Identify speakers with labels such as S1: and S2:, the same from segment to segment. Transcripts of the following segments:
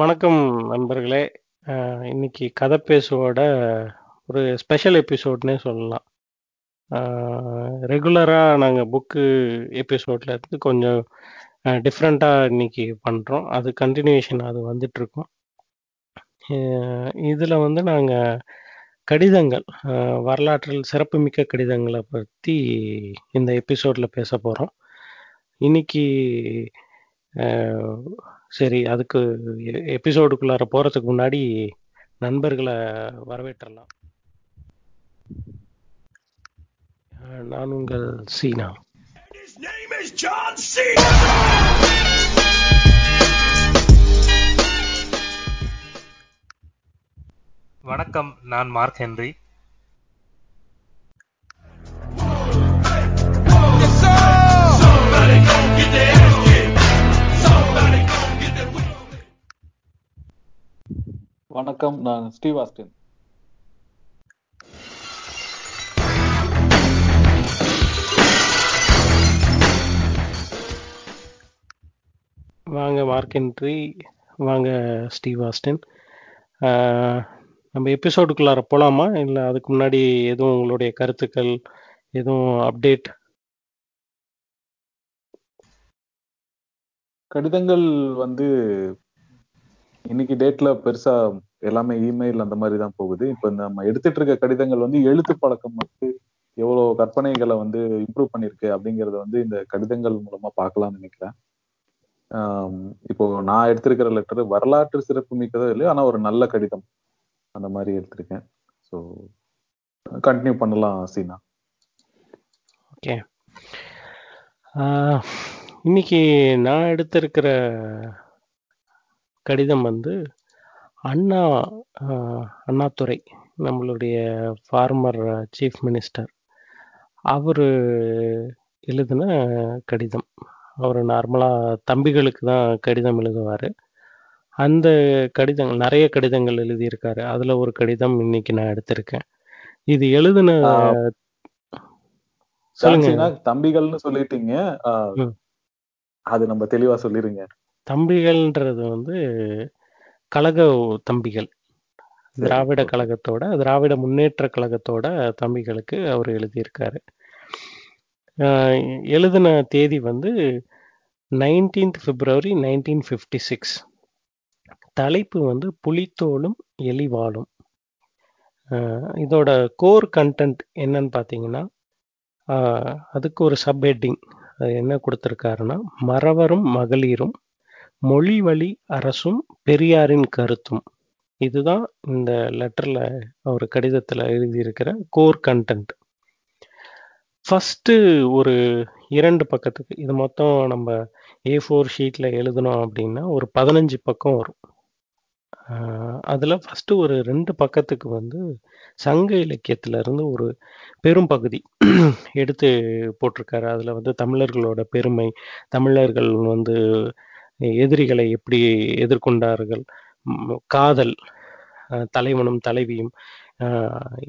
S1: வணக்கம் நண்பர்களே. இன்னைக்கு கதை பேசுவோட ஒரு ஸ்பெஷல் எபிசோட்னே சொல்லலாம். ரெகுலராக நாங்கள் புக்கு எபிசோட்ல இருந்து கொஞ்சம் டிஃப்ரெண்ட்டாக இன்னைக்கு பண்ணுறோம் அது கண்டினியூஷன் அது வந்துட்டுருக்கும். இதில் வந்து நாங்கள் கடிதங்கள், வரலாற்றில் சிறப்புமிக்க கடிதங்களை பற்றி இந்த எபிசோடில் பேச போகிறோம் இன்னைக்கு சரி அதுக்கு எபிசோடுக்குள்ளார போறதுக்கு முன்னாடி நண்பர்கள வரவேற்றலாம். நான் உங்கள் சீனா.
S2: His name is John C.
S3: வணக்கம் நான் மார்க் ஹென்றி
S4: வணக்கம் நான் ஸ்டீவ் ஆஸ்டின்
S1: வாங்க மார்க் ஹென்றி, வாங்க ஸ்டீவ் ஆஸ்டின். நம்ம எபிசோடுக்குள்ளார போலாமா? இல்ல அதுக்கு முன்னாடி எதுவும் உங்களுடைய கருத்துக்கள், எதுவும் அப்டேட்?
S4: கடிதங்கள் வந்து இன்னைக்கு டேட்ல பெருசா எல்லாமே இமெயில் அந்த மாதிரி தான் போகுது. இப்ப நம்ம எடுத்துட்டு இருக்க கடிதங்கள் வந்து எழுத்து பழக்கம் வந்து எவ்வளவு கற்பனைகளை வந்து இம்ப்ரூவ் பண்ணிருக்கு அப்படிங்கறத வந்து இந்த கடிதங்கள் மூலமா பார்க்கலாம்னு நினைக்கிறேன். ஆஹ் இப்போ நான் எடுத்திருக்கிற லெட்டர் வரலாற்று சிறப்பு மிக்கதோ இல்லையோ ஆனா ஒரு நல்ல கடிதம் அந்த மாதிரி எடுத்திருக்கேன். ஸோ கண்டினியூ பண்ணலாம் சீனா.
S1: ஓகே. இன்னைக்கு நான் எடுத்திருக்கிற கடிதம் வந்து அண்ணா அ அண்ணாதுரை நம்மளுடைய ஃபார்மர் சீஃப் மினிஸ்டர். அவரு எழுதின கடிதம். அவரு நார்மலா தம்பிகளுக்கு தான் கடிதம் எழுதுவாரு. அந்த கடிதங்கள் நெறைய கடிதங்கள் எழுதியிருக்காரு. அதுல ஒரு கடிதம் இன்னைக்கு நான் எடுத்திருக்கேன். இது எழுதின சொல்லுங்க.
S4: தம்பிகள்னு சொல்லிட்டீங்க
S1: ம்.
S4: அது நம்ம தெளிவா சொல்லிருங்க
S1: தம்பிகள்ன்றது வந்து கழக தம்பிகள். திராவிட. கழகத்தோட திராவிட முன்னேற்ற கழகத்தோட தம்பிகளுக்கு அவர் எழுதியிருக்காரு. எழுதின தேதி வந்து 19th பிப்ரவரி 1956. தலைப்பு வந்து புலித்தோலும் எலிவாலும். இதோட கோர் கன்டென்ட் என்னன்னு பார்த்தீங்கன்னா, அதுக்கு ஒரு சப் ஹெட்டிங் அது என்ன குடுத்திருக்காருன்னா, மறவரும் மகளிரும் மொழிவழி அரசும் பெரியாரின் கருத்தும். இதுதான் இந்த லெட்டர்ல அவர் கடிதத்துல எழுதியிருக்கிற கோர் கன்டென்ட். ஃபஸ்ட்டு ஒரு இரண்டு பக்கத்துக்கு இது மொத்தம் நம்ம ஏ ஃபோர் ஷீட்ல எழுதுனோம் அப்படின்னா, ஒரு 15 பக்கம் வரும். அதில் அதுல ஒரு ரெண்டு பக்கத்துக்கு வந்து சங்க இலக்கியத்துல இருந்து ஒரு பெரும் பகுதி எடுத்து போட்டிருக்காரு. அதுல வந்து தமிழர்களோட பெருமை, தமிழர்கள் வந்து எதிரிகளை எப்படி எதிர்கொண்டார்கள், காதல், தலைவனும் தலைவியும்,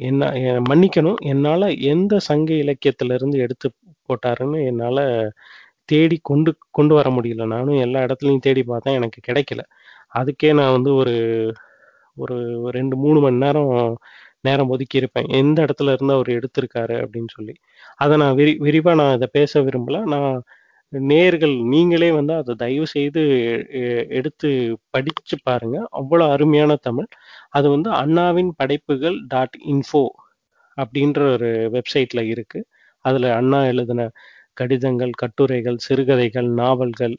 S1: என்ன மன்னிக்கணும். என்னால எந்த சங்க இலக்கியத்திலிருந்து எடுத்து போட்டாருன்னு என்னால தேடி கொண்டு கொண்டு வர முடியல. நானும் எல்லா இடத்துலயும் தேடி பார்த்தேன். எனக்கு கிடைக்கல. அதுக்கே நான் வந்து ஒரு ஒரு 2, 3 மணி நேரம் நேரம் ஒதுக்கியிருப்பேன். எந்த இடத்துல இருந்து அவர் எடுத்திருக்காரு அப்படின்னு சொல்லி. அதை நான் விரி விரிவா நான் இதை பேச விரும்பல. நான் நேர்கள் நீங்களே வந்து அதை தயவு செய்து எடுத்து படிச்சு பாருங்க. அவ்வளோ அருமையான தமிழ். அது வந்து அண்ணாவின் படைப்புகள் டாட் இன்ஃபோ அப்படின்ற ஒரு வெப்சைட்ல இருக்கு. அதுல அண்ணா எழுதின கடிதங்கள், கட்டுரைகள், சிறுகதைகள், நாவல்கள்,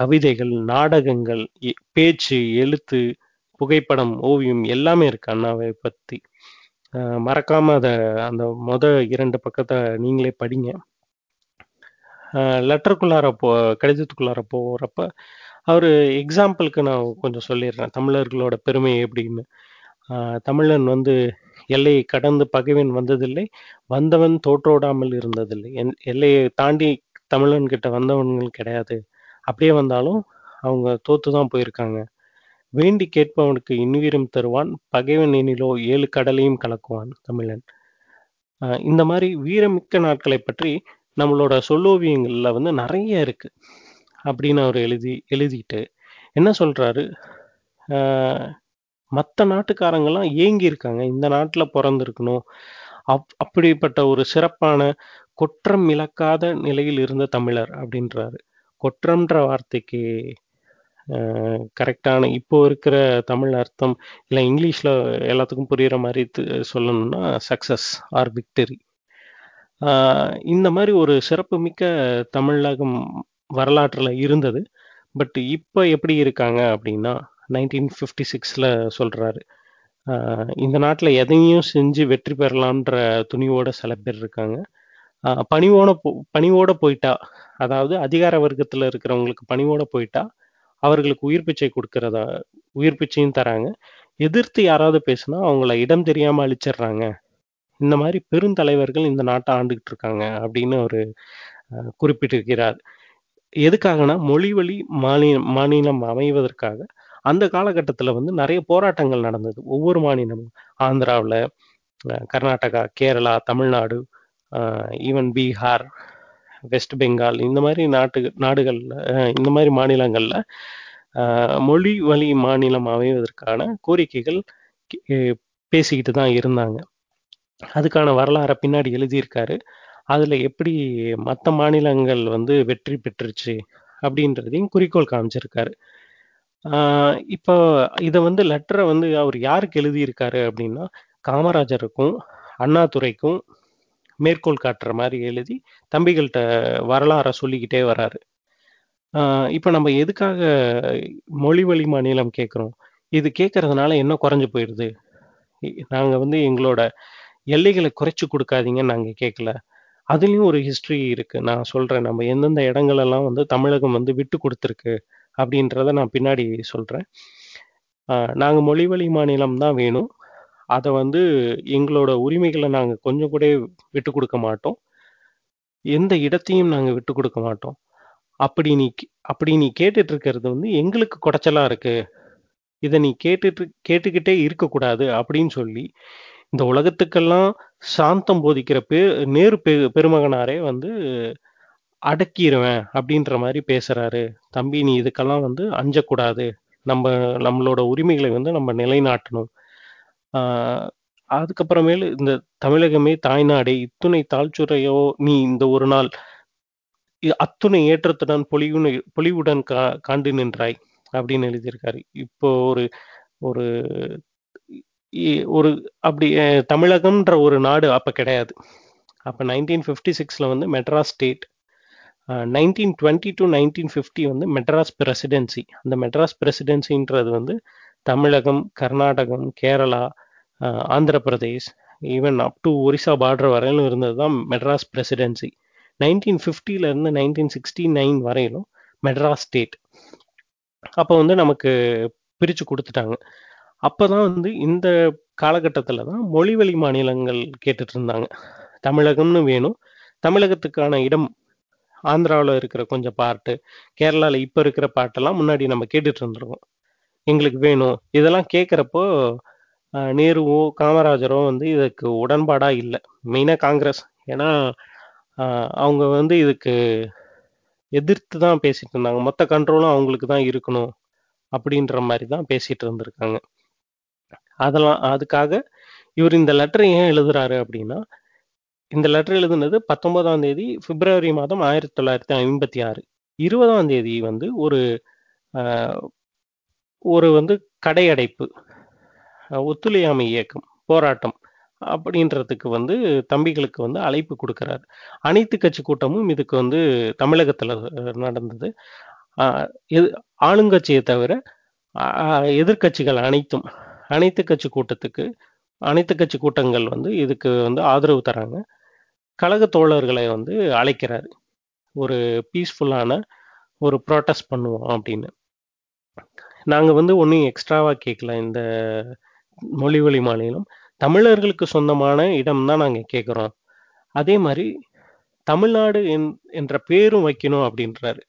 S1: கவிதைகள், நாடகங்கள், பேச்சு, எழுத்து, புகைப்படம், ஓவியம் எல்லாமே இருக்கு அண்ணாவை பத்தி. மறக்காம அதை அந்த மொத இரண்டு பக்கத்தை நீங்களே படிங்க. லெட்டருக்குள்ளார போ கடிதத்துக்குள்ளார போகிறப்ப அவர் எக்ஸாம்பிளுக்கு நான் கொஞ்சம் சொல்லிடுறேன். தமிழர்களோட பெருமை எப்படின்னு. தமிழன் வந்து எல்லையை கடந்து பகைவன் வந்ததில்லை. வந்தவன் தோற்றோடாமல் இருந்ததில்லை. என் எல்லையை தாண்டி தமிழன் கிட்ட வந்தவன்கள் கிடையாது. அப்படியே வந்தாலும் அவங்க தோத்து தான் போயிருக்காங்க. வேண்டி கேட்பவனுக்கு இன்னுயிரும் தருவான். பகைவன் எனிலோ ஏழு கடலையும் கலக்குவான் தமிழன். இந்த மாதிரி வீரமிக்க நாட்களை பற்றி நம்மளோட சொல்லோவியங்கள்ல வந்து நிறைய இருக்கு. அப்படின்னு அவர் எழுதி எழுதிட்டு என்ன சொல்றாரு, மற்ற நாட்டுக்காரங்கெல்லாம் ஏங்கி இருக்காங்க இந்த நாட்டில் பிறந்திருக்கணும். அப் அப்படிப்பட்ட ஒரு சிறப்பான குற்றம் இழக்காத நிலையில் இருந்த தமிழர் அப்படின்றாரு. குற்றம்ன்ற வார்த்தைக்கு கரெக்டான இப்போ இருக்கிற தமிழ் அர்த்தம் இல்லை இங்கிலீஷில் எல்லாத்துக்கும் புரிகிற மாதிரி சொல்லணும்னா சக்ஸஸ் ஆர் விக்டரி. இந்த மாதிரி ஒரு சிறப்புமிக்க தமிழகம் வரலாற்றில் இருந்தது. பட் இப்போ எப்படி இருக்காங்க அப்படின்னா நைன்டீன் ஃபிஃப்டி சிக்ஸில் சொல்கிறாரு இந்த நாட்டில் எதையும் செஞ்சு வெற்றி பெறலான்ற துணிவோட சில பேர் இருக்காங்க. பணிவோட போ பணிவோட போயிட்டா அதாவது அதிகார வர்க்கத்தில் இருக்கிறவங்களுக்கு பணிவோட போயிட்டா அவர்களுக்கு உயிர் பிச்சை கொடுக்கறதா உயிர் பிச்சையும் தராங்க. எதிர்த்து யாராவது பேசுனா அவங்கள இடம் தெரியாமல் அழிச்சிடுறாங்க. இந்த மாதிரி பெருந்தலைவர்கள் இந்த நாட்டை ஆண்டுகிட்டு இருக்காங்க அப்படின்னு ஒரு குறிப்பிட்டிருக்கிறார். எதுக்காகனா மொழி வழி மாநில மாநிலம் அமைவதற்காக அந்த காலகட்டத்தில் வந்து நிறைய போராட்டங்கள் நடந்தது. ஒவ்வொரு மாநிலமும். ஆந்திராவில் கர்நாடகா கேரளா தமிழ்நாடு ஈவன் பீகார் வெஸ்ட் பெங்கால் இந்த மாதிரி நாட்டு நாடுகளில் இந்த மாதிரி மாநிலங்களில் மொழி வழி மாநிலம் அமைவதற்கான கோரிக்கைகள் பேசிக்கிட்டு தான் இருந்தாங்க. அதுக்கான வரலாறை பின்னாடி எழுதியிருக்காரு. அதில் எப்படி மற்ற மாநிலங்கள் வந்து வெற்றி பெற்றுச்சு அப்படின்றதையும் குறிக்கோள் காமிச்சிருக்காரு. ஆஹ் இப்போ இதை வந்து லெட்டரை வந்து அவர் யாருக்கு எழுதியிருக்காரு அப்படின்னா காமராஜருக்கும் அண்ணாதுரைக்கும் மேற்கோள் காட்டுற மாதிரி எழுதி தம்பிகள்கிட்ட வரலாறை சொல்லிக்கிட்டே வராரு. ஆஹ் இப்போ நம்ம எதுக்காக மொழி வழி மாநிலம் கேட்குறோம் இது கேட்கறதுனால என்ன குறைஞ்சு போயிடுது? நாங்கள் நாங்க வந்து எங்களோட எல்லைகளை குறைச்சு கொடுக்காதீங்கன்னு நாங்க கேட்கல அதுலயும் ஒரு ஹிஸ்டரி இருக்கு. நான் சொல்றேன். நம்ம எந்தெந்த இடங்களெல்லாம் வந்து தமிழகம் வந்து விட்டு கொடுத்துருக்கு அப்படின்றத நான் பின்னாடி சொல்றேன். ஆஹ் நாங்க மொழிவழி மாநிலம் தான் வேணும். அதை வந்து எங்களோட உரிமைகளை நாங்க கொஞ்சம் கூட விட்டு கொடுக்க மாட்டோம். எந்த இடத்தையும் நாங்க விட்டு கொடுக்க மாட்டோம். அப்படி நீ கே- அப்படி நீ கேட்டுட்டு இருக்கிறது வந்து எங்களுக்கு குடைச்சலா இருக்கு. இதை நீ கேட்டுட்டு கேட்டுக்கிட்டே இருக்கக்கூடாது அப்படின்னு சொல்லி இந்த உலகத்துக்கெல்லாம் சாந்தம் போதிக்கிற பெ நேரு பெ பெருமகனாரே வந்து அடக்கிடுவேன் அப்படின்ற மாதிரி பேசுறாரு. தம்பி நீ இதுக்கெல்லாம் வந்து அஞ்சக்கூடாது. நம்ம நம்மளோட உரிமைகளை வந்து நம்ம நிலைநாட்டணும். ஆஹ் அதுக்கப்புறமேலு இந்த தமிழகமே தாய்நாடே இத்துணை தாழ்ச்சுரையோ நீ இந்த ஒரு நாள் அத்துணை ஏற்றத்துடன் பொலிவுனை பொலிவுடன் கா காண்டு நின்றாய் அப்படின்னு எழுதியிருக்காரு. இப்போ ஒரு ஒரு ஒரு அப்படி தமிழகம்ன்ற ஒரு நாடு அப்ப கிடையாது. அப்ப நைன்டீன் ஃபிஃப்டி சிக்ஸ்ல வந்து Madras state nineteen twenty to nineteen fifty வந்து மெட்ராஸ் பிரசிடென்சி. அந்த மெட்ராஸ் பிரசிடென்சின்றது வந்து Tamilagam Karnatakam Kerala ah, Andhra Pradesh even up to Orissa border வரையிலும் இருந்தது தான் மெட்ராஸ் பிரசிடென்சி. நைன்டீன் ஃபிஃப்டில இருந்து நைன்டீன் சிக்ஸ்டி நைன் வரையிலும் மெட்ராஸ் ஸ்டேட். அப்போ வந்து நமக்கு பிரித்து கொடுத்துட்டாங்க. அப்போதான் வந்து இந்த காலகட்டத்தில் தான் மொழிவழி மாநிலங்கள் கேட்டுட்டு இருந்தாங்க. தமிழகம்னு வேணும். தமிழகத்துக்கான இடம் ஆந்திராவில் இருக்கிற கொஞ்சம் பாட்டு கேரளாவில் இப்போ இருக்கிற பாட்டெல்லாம் முன்னாடி நம்ம கேட்டுட்டு இருந்திருக்கோம். எங்களுக்கு வேணும். இதெல்லாம் கேட்குறப்போ நேருவோ காமராஜரோ வந்து இதுக்கு உடன்பாடாக இல்லை. மெயினாக காங்கிரஸ். ஏன்னா அவங்க வந்து இதுக்கு எதிர்த்து தான் பேசிட்டு இருந்தாங்க. மொத்த கண்ட்ரோலும் அவங்களுக்கு தான் இருக்கணும் அப்படின்ற மாதிரி தான் பேசிட்டு இருந்திருக்காங்க. அதெல்லாம் அதுக்காக இவர் இந்த லெட்டர் ஏன் எழுதுறாரு அப்படின்னா இந்த லெட்டர் எழுதுனது பத்தொன்பதாம் தேதி பிப்ரவரி மாதம் ஆயிரத்தி தொள்ளாயிரத்தி ஐம்பத்தி ஆறு. இருபதாம் தேதி வந்து ஒரு ஆஹ், ஒரு வந்து கடையடைப்பு ஒத்துழையாமை இயக்கம் போராட்டம் அப்படின்றதுக்கு வந்து தம்பிகளுக்கு வந்து அழைப்பு கொடுக்கிறாரு. அனைத்து கட்சி கூட்டமும் இதுக்கு வந்து தமிழகத்துல நடந்தது. ஆஹ், எது- ஆளுங்கட்சியை தவிர எதிர்கட்சிகள் எதிர்க்கட்சிகள் அனைத்தும் அனைத்து கட்சி கூட்டத்துக்கு அனைத்து கட்சி கூட்டங்கள் வந்து இதுக்கு வந்து ஆதரவு தராங்க கழக தோழர்களை வந்து அழைக்கிறாரு. ஒரு பீஸ்ஃபுல்லான ஒரு ப்ரொட்டஸ்ட் பண்ணுவோம் அப்படின்னு. நாங்கள் வந்து ஒன்றும் எக்ஸ்ட்ராவாக கேட்கல இந்த மொழி வழி மாநிலம் தமிழர்களுக்கு சொந்தமான இடம் தான் நாங்கள் கேட்குறோம் அதே மாதிரி தமிழ்நாடு என்- என்ற பேரும் வைக்கணும் அப்படின்றாரு.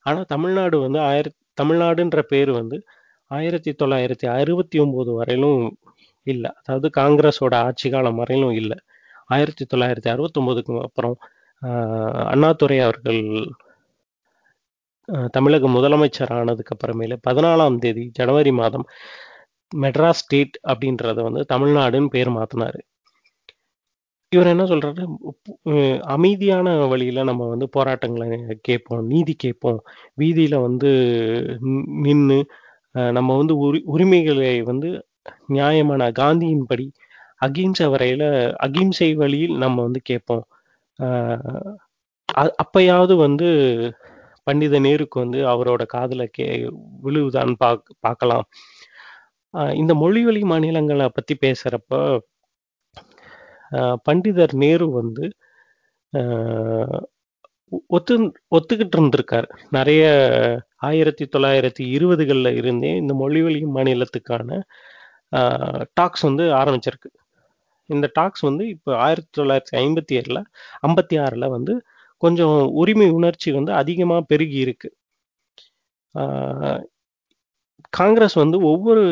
S1: ஆனால் தமிழ்நாடு வந்து ஆயிரத்தி தமிழ்நாடுன்ற பேர் வந்து ஆயிரத்தி தொள்ளாயிரத்தி அறுபத்தி ஒன்பது வரையிலும் இல்லை. அதாவது காங்கிரஸோட ஆட்சி காலம் வரையிலும் இல்லை. ஆயிரத்தி தொள்ளாயிரத்தி அறுபத்தொம்போதுக்கு அப்புறம் ஆஹ், அண்ணாதுரை அவர்கள் தமிழக முதலமைச்சர் ஆனதுக்கு அப்புறமேல பதினாலாம் தேதி ஜனவரி மாதம் மெட்ராஸ் ஸ்டேட் அப்படின்றத வந்து தமிழ்நாடுன்னு பேர் மாத்தினாரு. இவர் என்ன சொல்றாரு? அஹ் அமைதியான வழியில நம்ம வந்து போராட்டங்களை கேட்போம் நீதி கேட்போம். வீதியில வந்து நின்று நம்ம வந்து உரி உரிமைகளை வந்து நியாயமான காந்தியின் படி அகிம்சை வரையில அகிம்சை வழியில் நம்ம வந்து கேட்போம். அப்பயாவது வந்து பண்டித நேருக்கு வந்து அவரோட காதல கே விழுவுதான்னு பாக் பார்க்கலாம். அஹ் இந்த மொழிவழி மாநிலங்களை பத்தி பேசுறப்ப பண்டிதர் நேரு வந்து ஒத்து ஒத்துக்கிட்டு இருந்திருக்காரு நிறைய ஆயிரத்தி தொள்ளாயிரத்தி இருபதுகளில் இருந்தே இந்த மொழிவழி மாநிலத்துக்கான டாக்ஸ் வந்து ஆரம்பிச்சிருக்கு. இந்த டாக்ஸ் வந்து இப்போ ஆயிரத்தி தொள்ளாயிரத்தி ஐம்பத்தி ஏழில் ஐம்பத்தி ஆறில் வந்து கொஞ்சம் உரிமை உணர்ச்சி வந்து அதிகமாக பெருகி இருக்கு. காங்கிரஸ் வந்து ஒவ்வொரு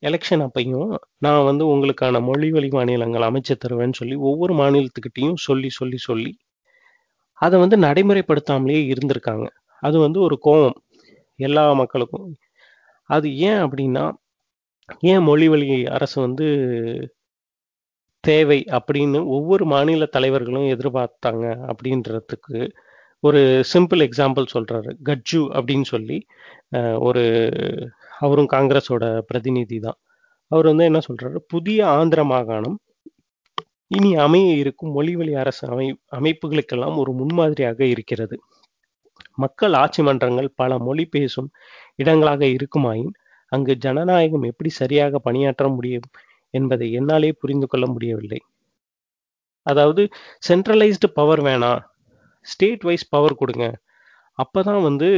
S1: எலெக்ஷன் அப்பையும் நான் வந்து உங்களுக்கான மொழி வழி மாநிலங்கள் அமைச்சு தருவேன்னு சொல்லி ஒவ்வொரு மாநிலத்துக்கிட்டையும் சொல்லி சொல்லி சொல்லி அதை வந்து நடைமுறைப்படுத்தாமலே இருந்திருக்காங்க. அது வந்து ஒரு கோபம் எல்லா மக்களுக்கும். அது ஏன் அப்படின்னா ஏன் மொழி வழி அரசு வந்து தேவை அப்படின்னு ஒவ்வொரு மாநில தலைவர்களும் எதிர்பார்த்தாங்க அப்படின்றதுக்கு ஒரு சிம்பிள் எக்ஸாம்பிள் சொல்றாரு. கட்ஜு அப்படின்னு சொல்லி ஒரு அவரும் காங்கிரஸோட பிரதிநிதி தான் அவர் வந்து என்ன சொல்றாரு? புதிய ஆந்திர மாகாணம் இனி அமைய இருக்கும் மொழிவழி அரசு அமை அமைப்புகளுக்கெல்லாம் ஒரு முன்மாதிரியாக இருக்கிறது. மக்கள் ஆட்சி மன்றங்கள் பல மொழி பேசும் இடங்களாக இருக்குமாயின் அங்கு ஜனநாயகம் எப்படி சரியாக பணியாற்ற முடியும் என்பதை என்னாலே புரிந்து கொள்ள முடியவில்லை. அதாவது சென்ட்ரலைஸ்டு பவர் வேணாம் ஸ்டேட் வைஸ் பவர் கொடுங்க. அப்பதான் வந்து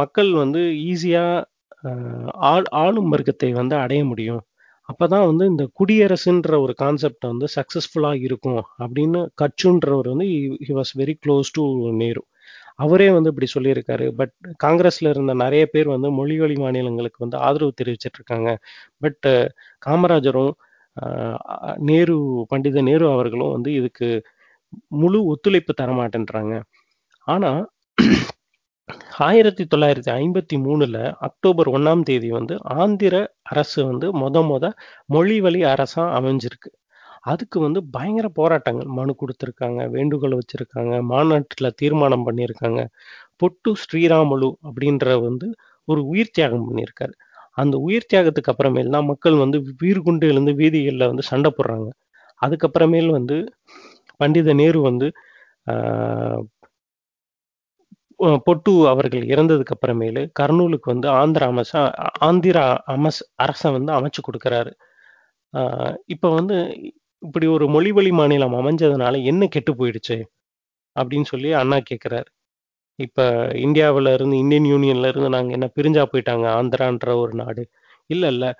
S1: மக்கள் வந்து ஈஸியா ஆள் ஆளும் வர்க்கத்தை வந்து அடைய முடியும். அப்பதான் வந்து இந்த குடியரசுன்ற ஒரு கான்செப்ட் வந்து சக்சஸ்ஃபுல்லா இருக்கும் அப்படின்னு கட்சுன்றவர் வந்து he was very close to Nehru. அவரே வந்து இப்படி சொல்லியிருக்காரு. பட் காங்கிரஸ்ல இருந்த நிறைய பேர் வந்து மொழிவழி மாநிலங்களுக்கு வந்து ஆதரவு தெரிவிச்சிட்டு இருக்காங்க பட் காமராஜரும் நேரு பண்டித நேரு அவர்களும் வந்து இதுக்கு முழு ஒத்துழைப்பு தரமாட்டேன்றாங்க. ஆனா ஆயிரத்தி தொள்ளாயிரத்தி ஐம்பத்தி மூணுல அக்டோபர் ஒண்ணாம் தேதி வந்து ஆந்திர அரசு வந்து மொத மொத மொழி வழி அரசா அமைஞ்சிருக்கு. அதுக்கு வந்து பயங்கர போராட்டங்கள் மனு கொடுத்துருக்காங்க வேண்டுகோள் வச்சிருக்காங்க மாநாட்டுல தீர்மானம் பண்ணியிருக்காங்க. பொட்டு ஸ்ரீராமுலு அப்படின்ற வந்து ஒரு உயிர் தியாகம் பண்ணியிருக்காரு. அந்த உயிர் தியாகத்துக்கு அப்புறமேல் தான் மக்கள் வந்து வீர்குண்டு எழுந்து வீதிகளில் வந்து சண்டை போடுறாங்க. அதுக்கப்புறமேல் வந்து பண்டித நேரு வந்து ஆஹ், பொட்டு அவர்கள் இறந்ததுக்கு அப்புறமேலு கர்னூலுக்கு வந்து ஆந்திர அமைச்ச ஆந்திரா அமஸ் அரசை வந்து அமைச்சு கொடுக்குறாரு. இப்போ வந்து இப்படி ஒரு மொழிவழி மாநிலம் அமைஞ்சதுனால என்ன கெட்டு போயிடுச்சு? அப்படின்னு சொல்லி அண்ணா கேட்குறாரு இப்போ இந்தியாவில் இருந்து இந்தியன் யூனியன்ல இருந்து நாங்கள் என்ன பிரிஞ்சா போயிட்டாங்க? ஆந்திரான்ற ஒரு நாடு. இல்லை இல்லை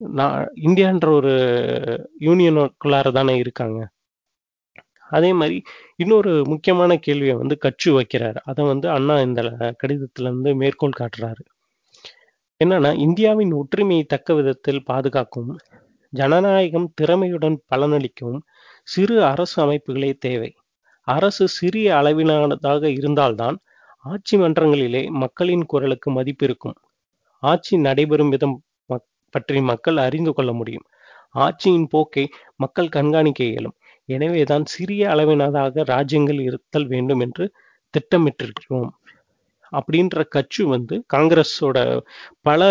S1: நான் இந்தியான்ற ஒரு யூனியனுக்குள்ளார தானே இருக்காங்க. அதே மாதிரி இன்னொரு முக்கியமான கேள்வியை வந்து கட்சி வைக்கிறாரு. அதை வந்து அண்ணா இந்த கடிதத்துல இருந்து மேற்கோள் காட்டுறாரு. என்னன்னா இந்தியாவின் ஒற்றுமையை தக்க விதத்தில் பாதுகாக்கும் ஜனநாயகம் திறமையுடன் பலனளிக்கும் சிறு அரசு அமைப்புகளே தேவை. அரசு சிறிய அளவிலானதாக இருந்தால்தான் ஆட்சி மன்றங்களிலே மக்களின் குரலுக்கு மதிப்பு இருக்கும். ஆட்சி நடைபெறும் விதம் பற்றி மக்கள் அறிந்து கொள்ள முடியும். ஆட்சியின் போக்கை மக்கள் கண்காணிக்க இயலும். எனவேதான் சிறிய அளவினதாக ராஜ்யங்கள் இருத்தல் வேண்டும் என்று திட்டமிட்டிருக்கிறோம். அப்படின்ற கட்சி வந்து காங்கிரஸோட பல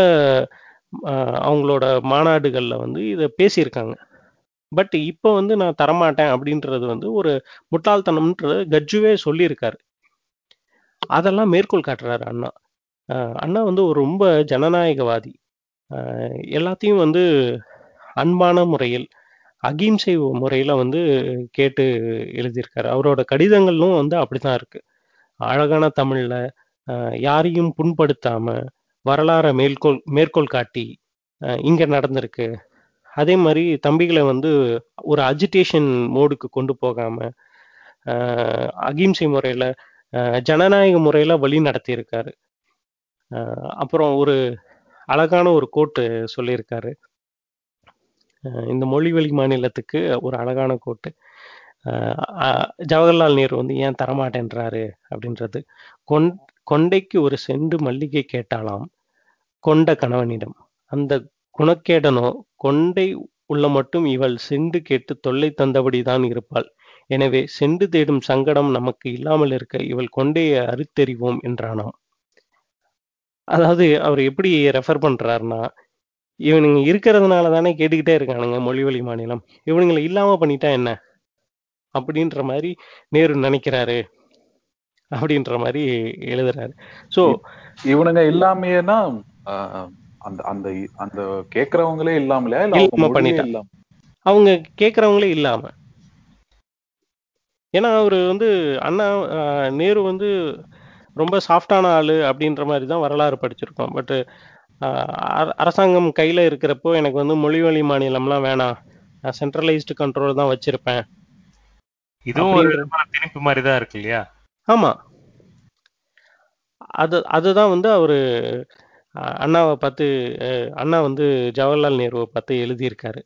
S1: அவங்களோட மாநாடுகள்ல வந்து இதை பேசியிருக்காங்க. பட் இப்போ வந்து நான் தரமாட்டேன் அப்படின்றது வந்து ஒரு முட்டாள்தனம்ன்றது கட்ஜுவே சொல்லியிருக்காரு. அதெல்லாம் மேற்கோள் காட்டுறாரு அண்ணா. அண்ணா வந்து ஒரு ரொம்ப ஜனநாயகவாதி. ஆஹ், எல்லாத்தையும் வந்து அன்பான முறையில் அகிம்சை முறையில வந்து கேட்டு எழுதியிருக்காரு. அவரோட கடிதங்களும் வந்து அப்படிதான் இருக்கு. அழகான தமிழ்ல யாரையும் புண்படுத்தாம வரலாறை மேற்கோள் மேற்கோள் காட்டி இங்க நடந்திருக்கு. அதே மாதிரி தம்பிகளை வந்து ஒரு அஜிடேஷன் மோடுக்கு கொண்டு போகாம அகிம்சை முறையில ஜனநாயக முறையில வழி நடத்தியிருக்காரு. அப்புறம் ஒரு அழகான ஒரு கோட்டு சொல்லியிருக்காரு. இந்த மொழிவழி மாநிலத்துக்கு ஒரு அழகான கோட்டு. ஜவஹர்லால் நேரு வந்து ஏன் தரமாட்டேன்றாரு அப்படின்றது கொண் கொண்டைக்கு ஒரு செண்டு மல்லிகை கேட்டாலாம் கொண்ட கணவனிடம். அந்த குணக்கேடனோ கொண்டை உள்ள மட்டும் இவள் செண்டு கேட்டு தொல்லை தந்தபடிதான் இருப்பாள். எனவே செண்டு தேடும் சங்கடம் நமக்கு இல்லாமல் இருக்க இவள் கொண்டையை அறுத்தெறிவோம் என்றானாம். அதாவது அவர் எப்படி ரெஃபர் பண்றாருன்னா இவனுங்க இருக்கிறதுனால தானே கேட்டுக்கிட்டே இருக்கானுங்க மொழிவழி மாநிலம். இவனுங்களை இல்லாம பண்ணிட்டா என்ன? அப்படின்ற மாதிரி நேரு நினைக்கிறாரு. அப்படின்ற மாதிரி எழுதுறாரு. ஸோ
S4: இவனுங்க இல்லாமையேனா அந்த அந்த அந்த கேக்குறவங்களே இல்லாமலையா? இல்ல அவங்க
S1: இல்லாம அவங்க கேட்குறவங்களே இல்லாம. ஏன்னா அவர் வந்து அண்ணா நேரு வந்து ரொம்ப சாஃப்டான ஆளு அப்படின்ற மாதிரி தான் வரலாறு படிச்சிருக்கோம். பட் அரசாங்கம் கையில இருக்கிறப்போ எனக்கு வந்து மொழிவழி மாநிலம்லாம் வேணாம். நான் சென்ட்ரலைஸ்டு கண்ட்ரோல் தான் வச்சிருப்பேன்.
S3: இதுவும் ஒரு திணிப்பு மாதிரி தான் இருக்கு இல்லையா?
S1: ஆமா. அது அதுதான் வந்து அவரு அண்ணாவை பார்த்து அண்ணா வந்து ஜவஹர்லால் நேருவை பார்த்து எழுதியிருக்காரு.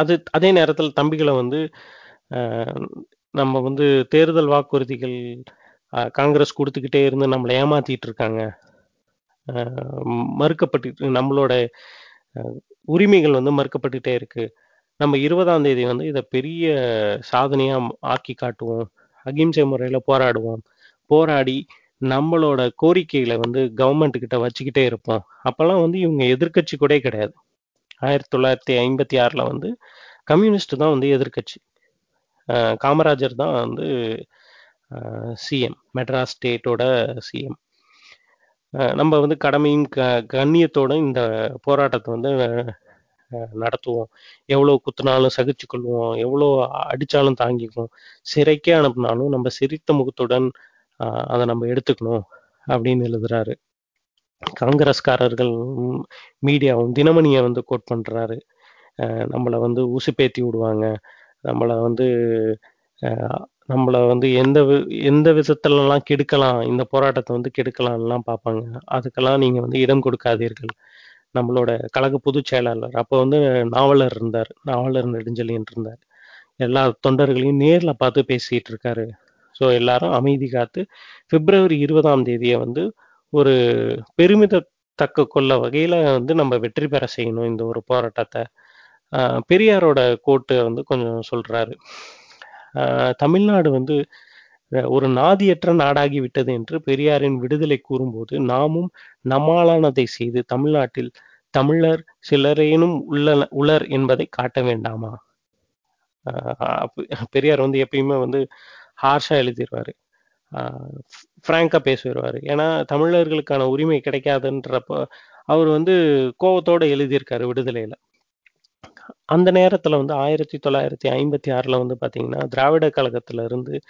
S1: அது அதே நேரத்தில் தம்பிகளை வந்து நம்ம வந்து தேர்தல் வாக்குறுதிகள் காங்கிரஸ் கொடுத்துக்கிட்டே இருந்து நம்மளை ஏமாத்திட்டு இருக்காங்க. மறுக்கப்பட்டு நம்மளோட உரிமைகள் வந்து மறுக்கப்பட்டுட்டே இருக்கு. நம்ம இருபதாம் தேதி வந்து இதை பெரிய சாதனையா ஆக்கி காட்டுவோம். அகிம்சை முறையில போராடுவோம். போராடி நம்மளோட கோரிக்கைகளை வந்து கவர்மெண்ட் கிட்ட வச்சுக்கிட்டே இருப்போம். அப்பெல்லாம் வந்து இவங்க எதிர்க்கட்சி கூட கிடையாது. ஆயிரத்தி தொள்ளாயிரத்தி ஐம்பத்தி ஆறுல வந்து கம்யூனிஸ்ட் தான் வந்து எதிர்க்கட்சி. காமராஜர் தான் வந்து சிஎம் மெட்ராஸ் ஸ்டேட்டோட சிஎம் நம்ம வந்து கடமையும் க கண்ணியத்தோட இந்த போராட்டத்தை வந்து அஹ், நடத்துவோம். எவ்வளோ குத்துனாலும் சகிச்சு கொள்வோம். எவ்வளோ அடிச்சாலும் தாங்கிக்குவோம். சிறைக்கே அனுப்புனாலும் நம்ம சிரித்த முகத்துடன் அஹ், அதை நம்ம எடுத்துக்கணும் அப்படின்னு எழுதுறாரு. காங்கிரஸ்காரர்கள் மீடியாவும் தினமணியை வந்து கோட் பண்றாரு. அஹ், நம்மளை வந்து உசுப்பேத்தி விடுவாங்க. நம்மளை வந்து நம்மள வந்து எந்த வி- எந்த விதத்துலலாம் கெடுக்கலாம் இந்த போராட்டத்தை வந்து கெடுக்கலாம்லாம் பார்ப்பாங்க அதுக்கெல்லாம் நீங்க வந்து இடம் கொடுக்காதீர்கள். நம்மளோட கழக பொதுச் செயலாளர் அப்போ வந்து நாவலர் இருந்தார் நாவலர் நெடுஞ்செழியன் இருந்தார். எல்லா தொண்டர்களையும் நேர்ல பார்த்து பேசிட்டு இருக்காரு. ஸோ எல்லாரும் அமைதி காத்து பிப்ரவரி இருபதாம் தேதியை வந்து ஒரு பெருமித தக்க கொள்ள வகையில வந்து நம்ம வெற்றி பெற செய்யணும் இந்த ஒரு போராட்டத்தை. ஆஹ் பெரியாரோட கோட்டு வந்து கொஞ்சம் சொல்றாரு. தமிழ்நாடு வந்து ஒரு நாதியற்ற நாடாகி விட்டது என்று பெரியாரின் விடுதலை கூறும்போது நாமும் நம்மாலானதை செய்து தமிழ்நாட்டில் தமிழர் சிலரேனும் உள்ள உளர் என்பதை காட்ட வேண்டாமா? ஆஹ் பெரியார் வந்து எப்பயுமே வந்து ஹார்ஷா எழுதிடுவாரு ஃப்ராங்கா பேசிடுவாரு ஏன்னா தமிழர்களுக்கான உரிமை கிடைக்காதுன்றப்ப அவர் வந்து கோவத்தோட எழுதியிருக்காரு விடுதலையில. அந்த நேரத்துல வந்து ஆயிரத்தி தொள்ளாயிரத்தி ஐம்பத்தி ஆறுல வந்து பாத்தீங்கன்னா திராவிட கழகத்துல இருந்து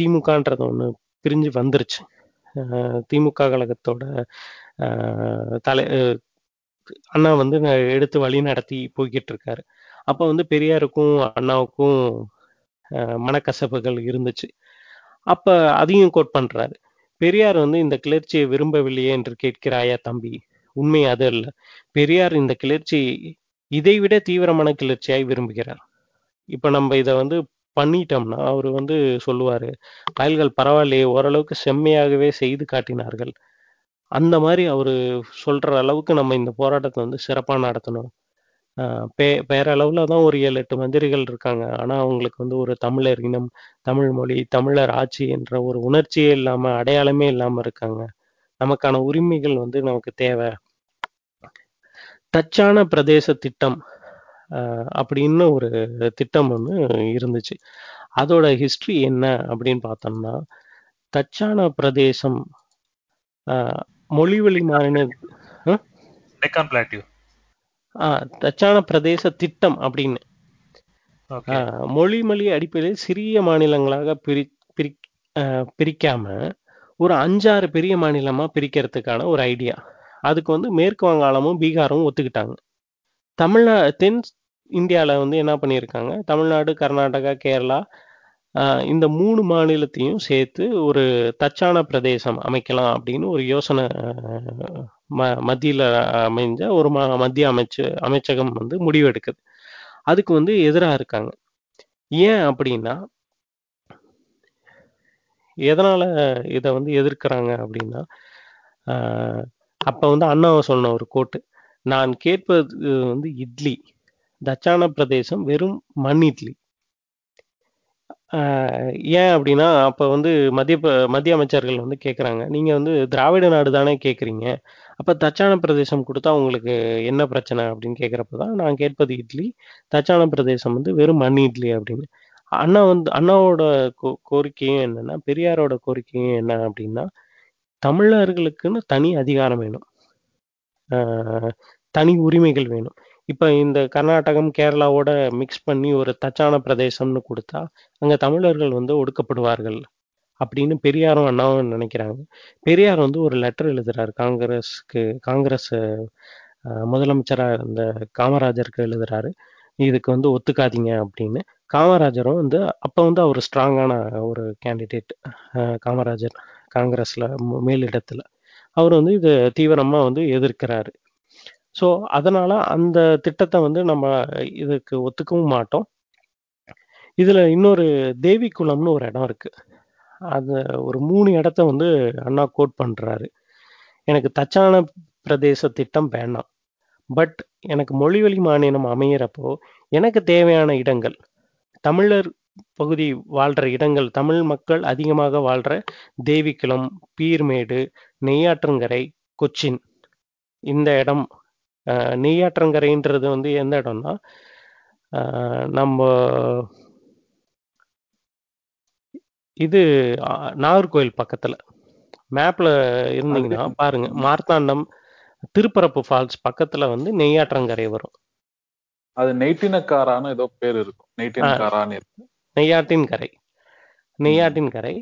S1: திமுகன்றது ஒண்ணு பிரிஞ்சு வந்துருச்சு. அஹ் திமுக கழகத்தோட தலை அண்ணா வந்து எடுத்து வழி நடத்தி போய்கிட்டு இருக்காரு. அப்ப வந்து பெரியாருக்கும் அண்ணாவுக்கும் அஹ் மனக்கசப்புகள் இருந்துச்சு. அப்ப அதையும் கோட் பண்றாரு. பெரியார் வந்து இந்த கிளர்ச்சியை விரும்பவில்லையே என்று கேட்கிறாயா தம்பி? உண்மை அது அல்ல. பெரியார் இந்த கிளர்ச்சி இதைவிட தீவிரமான கிளர்ச்சியாய் விரும்புகிறார். இப்ப நம்ம இதை வந்து பண்ணிட்டோம்னா அவர் வந்து சொல்லுவாரு பயல்கள் பரவாயில்லையே ஓரளவுக்கு செம்மையாகவே செய்து காட்டினார்கள். அந்த மாதிரி அவரு சொல்ற அளவுக்கு நம்ம இந்த போராட்டத்தை வந்து சிறப்பா நடத்தணும். பே பேரளவுல தான் ஒரு ஏழு எட்டு மந்திரிகள் இருக்காங்க. ஆனா அவங்களுக்கு வந்து ஒரு தமிழர் இனம் தமிழ் மொழி தமிழர் ஆட்சி என்ற ஒரு உணர்ச்சியே இல்லாம அடையாளமே இல்லாம இருக்காங்க. நமக்கான உரிமைகள் வந்து நமக்கு தேவை. தச்சான பிரதேச திட்டம் ஆஹ் அப்படின்னு ஒரு திட்டம் ஒன்று இருந்துச்சு. அதோட ஹிஸ்டரி என்ன அப்படின்னு பார்த்தோம்னா தச்சான பிரதேசம் ஆஹ் மொழிவழி மாநில தச்சான பிரதேச திட்டம் அப்படின்னு. மொழி மொழி அடிப்படையில் சிறிய மாநிலங்களாக பிரி பிரி பிரிக்காம ஒரு அஞ்சாறு பெரிய மாநிலமா பிரிக்கிறதுக்கான ஒரு ஐடியா அதுக்கு வந்து மேற்கு வங்காளமும் பீகாரும் ஒத்துக்கிட்டாங்க. தமிழ்நா தென் இந்தியாவில் வந்து என்ன பண்ணியிருக்காங்க? தமிழ்நாடு கர்நாடகா கேரளா இந்த மூணு மாநிலத்தையும் சேர்த்து ஒரு தச்சான பிரதேசம் அமைக்கலாம் அப்படின்னு ஒரு யோசனை ம மத்தியில் அமைஞ்ச ஒரு ம மத்திய அமைச்சு அமைச்சகம் வந்து முடிவெடுக்குது. அதுக்கு வந்து எதிராக இருக்காங்க. ஏன் அப்படின்னா எதனால் இதை வந்து எதிர்க்கிறாங்க அப்படின்னா அப்ப வந்து அண்ணாவை சொன்ன ஒரு கோட்டு நான் கேட்பது வந்து இட்லி. தச்சான பிரதேசம் வெறும் மண் இட்லி. ஆஹ் ஏன் அப்படின்னா அப்ப வந்து மத்திய ப- மத்திய அமைச்சர்கள் வந்து கேட்குறாங்க நீங்க வந்து திராவிட நாடு தானே கேட்குறீங்க அப்ப தச்சான பிரதேசம் கொடுத்தா உங்களுக்கு என்ன பிரச்சனை அப்படின்னு கேட்குறப்ப தான் நான் கேட்பது இட்லி தச்சான பிரதேசம் வந்து வெறும் மண் இட்லி அப்படின்னு. அண்ணா வந்து அண்ணாவோட கோ கோரிக்கையும் என்னன்னா பெரியாரோட கோரிக்கையும் என்ன அப்படின்னா தமிழர்களுக்குன்னு தனி அதிகாரம் வேணும். ஆஹ் தனி உரிமைகள் வேணும். இப்போ இந்த கர்நாடகம் கேரளாவோட மிக்ஸ் பண்ணி ஒரு தச்சான பிரதேசம்னு கொடுத்தா அங்க தமிழர்கள் வந்து ஒடுக்கப்படுவார்கள் அப்படின்னு பெரியாரும் அண்ணாவும் நினைக்கிறாங்க. பெரியார் வந்து ஒரு லெட்டர் எழுதுறாரு. காங்கிரஸ்க்கு காங்கிரஸ் அஹ், முதலமைச்சரா இருந்த காமராஜருக்கு எழுதுறாரு. இதுக்கு வந்து ஒத்துக்காதீங்க அப்படின்னு. காமராஜரும் வந்து அப்ப வந்து அவர் ஸ்ட்ராங்கான ஒரு கேண்டிடேட் காமராஜர். காங்கிரஸ்ல மேலிடத்துல. அவர் வந்து இதை தீவிரமா வந்து எதிர்க்கிறாரு. ஸோ அதனால அந்த திட்டத்தை வந்து நம்ம இதுக்கு ஒத்துக்கவும் மாட்டோம். இதுல இன்னொரு தேவி குளம்னு ஒரு இடம் இருக்கு. அது ஒரு மூணு இடத்த வந்து அண்ணா கோட் பண்றாரு. எனக்கு தச்சான பிரதேச திட்டம் வேண்டாம் பட் எனக்கு மொழிவழி மாநிலம் அமையிறப்போ எனக்கு தேவையான இடங்கள். தமிழர் பகுதி வாழ்ற இடங்கள் தமிழ் மக்கள் அதிகமாக வாழ்ற தேவிக்குளம் பீர்மேடு நெய்யாற்றங்கரை கொச்சின். இந்த இடம் நெய்யாற்றங்கரைன்றது வந்து எந்த இடம்னா நம்ம இது அஹ், நாகர்கோயில் பக்கத்துல. மேப்ல இருந்தீங்கன்னா பாருங்க மார்த்தாண்டம் திருப்பரப்பு ஃபால்ஸ் பக்கத்துல வந்து நெய்யாற்றங்கரை வரும்.
S4: அது நெய்ட்டினக்காரான்னு ஏதோ பேர் இருக்கும். நெய்ட்டினக்காரான்னு இருக்கு.
S1: நெய்யாற்றின் கரை. நெய்யாற்றின் கரை.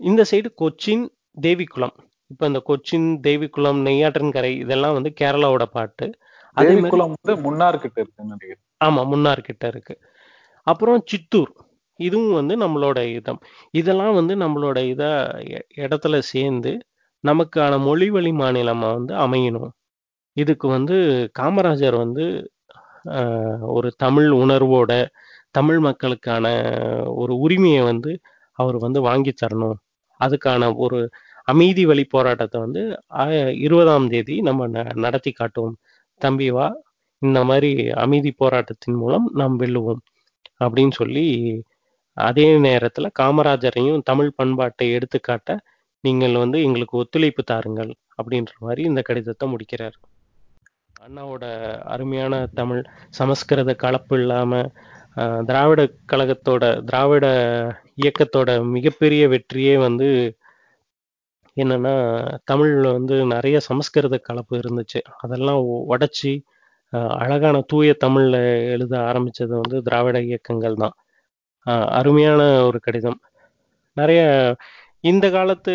S1: இந்த சைடு கொச்சின் தேவிக்குளம். இப்போ இந்த கொச்சின் தேவிக்குளம் நெய்யாற்றின் கரை இதெல்லாம் வந்து கேரளாவோட பாட்டு. அதே
S4: வந்து முன்னார் கிட்ட நினைக்கிறேன்.
S1: ஆமா முன்னார் கிட்ட இருக்கு. அப்புறம் சித்தூர். இதுவும் வந்து நம்மளோட இதம். இதெல்லாம் வந்து நம்மளோட இத இடத்துல சேர்ந்து நமக்கான மொழி வழி மாநிலமா வந்து அமையணும். இதுக்கு வந்து காமராஜர் வந்து ஒரு தமிழ் உணர்வோட தமிழ் மக்களுக்கான ஒரு உரிமையை வந்து அவர் வந்து வாங்கி தரணும். அதுக்கான ஒரு அமைதி வழி போராட்டத்தை வந்து இருபதாம் தேதி நம்ம ந- நடத்தி காட்டுவோம். தம்பி வா இந்த மாதிரி அமைதி போராட்டத்தின் மூலம் நாம் வெல்லுவோம். அப்படின்னு சொல்லி அதே நேரத்துல காமராஜரையும் தமிழ் பண்பாட்டை எடுத்துக்காட்ட நீங்கள் வந்து எங்களுக்கு ஒத்துழைப்பு தாருங்கள் அப்படின்ற மாதிரி இந்த கடிதத்தை முடிக்கிறார். அண்ணாவோட அருமையான தமிழ் சமஸ்கிருத கலப்பு இல்லாம திராவிட கழகத்தோட திராவிட இயக்கத்தோட மிகப்பெரிய வெற்றியே வந்து என்னன்னா தமிழ்ல வந்து நிறைய சமஸ்கிருத கலப்பு இருந்துச்சு. அதெல்லாம் உடச்சி உடைச்சி அழகான தூய தமிழ்ல எழுத ஆரம்பிச்சது வந்து திராவிட இயக்கங்கள் தான். ஆஹ், அருமையான ஒரு கடிதம். நிறைய இந்த காலத்து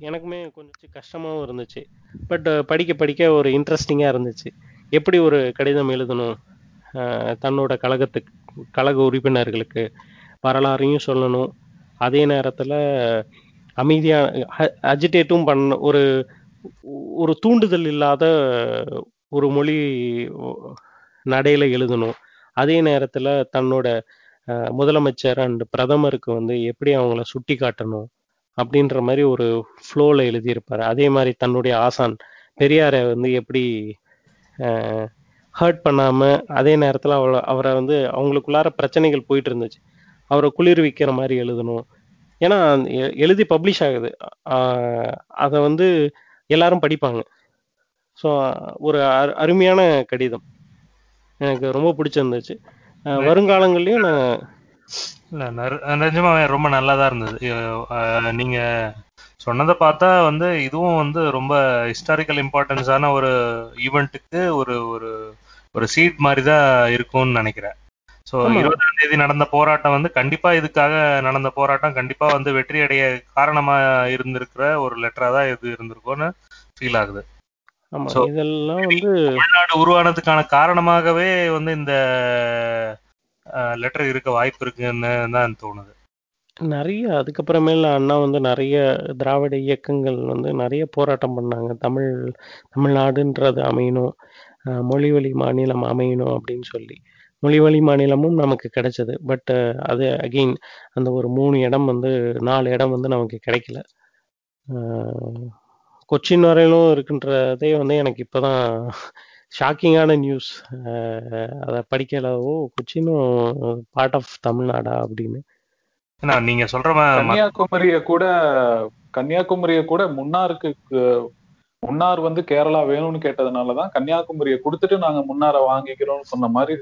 S1: எனக்குமே கொஞ்சம் கஷ்டமாவும் இருந்துச்சு. பட் படிக்க படிக்க ஒரு இன்ட்ரெஸ்டிங்கா இருந்துச்சு. எப்படி ஒரு கடிதம் எழுதணும்? ஆஹ், தன்னோட கழகத்துக்கு. கழக உறுப்பினர்களுக்கு வரலாறையும் சொல்லணும். அதே நேரத்துல அமைதியாக அஜிடேட்டும் பண்ண ஒரு ஒரு தூண்டுதல் இல்லாத ஒரு மொழி நடையில எழுதணும். அதே நேரத்துல தன்னோட அஹ், முதலமைச்சர் அண்ட் பிரதமருக்கு வந்து எப்படி அவங்கள சுட்டி காட்டணும் அப்படின்ற மாதிரி ஒரு ஃப்ளோவில் எழுதியிருப்பாரு. அதே மாதிரி தன்னுடைய ஆசான் பெரியாரை வந்து எப்படி ஹர்ட் பண்ணாம அதே நேரத்துல அவளை அவரை வந்து அவங்களுக்குள்ளார பிரச்சனைகள் போயிட்டு இருந்துச்சு. அவரை குளிர்விக்கிற மாதிரி எழுதணும். ஏன்னா எழுதி பப்ளிஷ் ஆகுது. அதை வந்து எல்லாரும் படிப்பாங்க. ஸோ ஒரு அரு- அருமையான கடிதம். எனக்கு ரொம்ப பிடிச்சிருந்துச்சு. வருங்காலங்கள்லயும் நான்
S3: நிஜமாவே ரொம்ப நல்லாதான் இருந்தது. நீங்க சொன்னதை பார்த்தா வந்து இதுவும் வந்து ரொம்ப ஹிஸ்டாரிக்கல் இம்பார்ட்டன்ஸான ஒரு ஈவெண்ட்டுக்கு ஒரு ஒரு ஒரு சீட் மாதிரி தான் இருக்கும்னு நினைக்கிறேன். ஸோ. இருபதாம் தேதி நடந்த போராட்டம் வந்து கண்டிப்பா இதுக்காக நடந்த போராட்டம் கண்டிப்பா வந்து வெற்றி அடைய காரணமா இருந்திருக்கிற ஒரு லெட்டரா தான் இது இருந்திருக்கும்னு ஃபீல் ஆகுது.
S1: இதெல்லாம் வந்து
S3: தமிழ்நாடு உருவானதுக்கான காரணமாகவே வந்து இந்த லெட்டர் இருக்க வாய்ப்பு இருக்குன்னு தான் தோணுது.
S1: நிறைய அதுக்கப்புறமேல அண்ணா வந்து நிறைய திராவிட இயக்கங்கள் வந்து நிறைய போராட்டம் பண்ணாங்க. தமிழ் தமிழ்நாடுன்றது அமையணும். மொழி வழி மாநிலம் அமையணும் அப்படின்னு சொல்லி. மொழிவழி மாநிலமும் நமக்கு கிடைச்சது. பட் அது அகெயின் அந்த ஒரு மூணு இடம் வந்து நாலு இடம் வந்து நமக்கு கிடைக்கல. கொச்சின் வரையிலும் இருக்கின்றதே வந்து எனக்கு இப்போதான் ஷாக்கிங்கான நியூஸ் அதை படிக்கலவோ கொச்சினும் பார்ட் ஆஃப் தமிழ்நாடா அப்படின்னு.
S3: நீங்க சொல்ற
S4: கன்னியாகுமரிய கூட கன்னியாகுமரிய கூட முன்னாருக்கு முன்னார் வந்து கேரளா வேணும்னு கேட்டதுனாலதான் கன்னியாகுமரிய கொடுத்துட்டு நாங்க முன்னார வாங்கிக்கிறோம்னு சொன்ன மாதிரி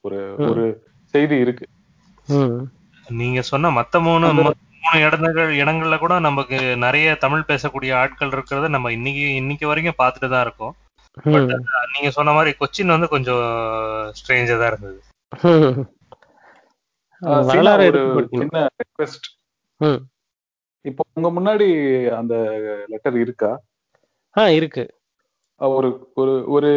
S4: ஒரு. ஒரு செய்தி இருக்கு.
S1: ம்.
S3: நீங்க சொன்ன மத்த மூணு மூணு இடங்கள் இடங்கள்ல கூட நமக்கு நிறைய தமிழ் பேசக்கூடிய ஆட்கள் இருக்கிறத நம்ம இன்னைக்கு இன்னைக்கு வரைக்கும் பார்த்துட்டு தான் இருக்கோம். நீங்க சொன்ன மாதிரி கொச்சின் வந்து கொஞ்சம் ஸ்ட்ரேஞ்சா தான் இருந்தது.
S4: சின்ன ரெக்வெஸ்ட்
S1: ம்.
S4: இப்போ உங்க முன்னாடி அந்த லெட்டர் இருக்கா?
S1: ஆ இருக்கு.
S4: ஒரு ஒரு ஒரு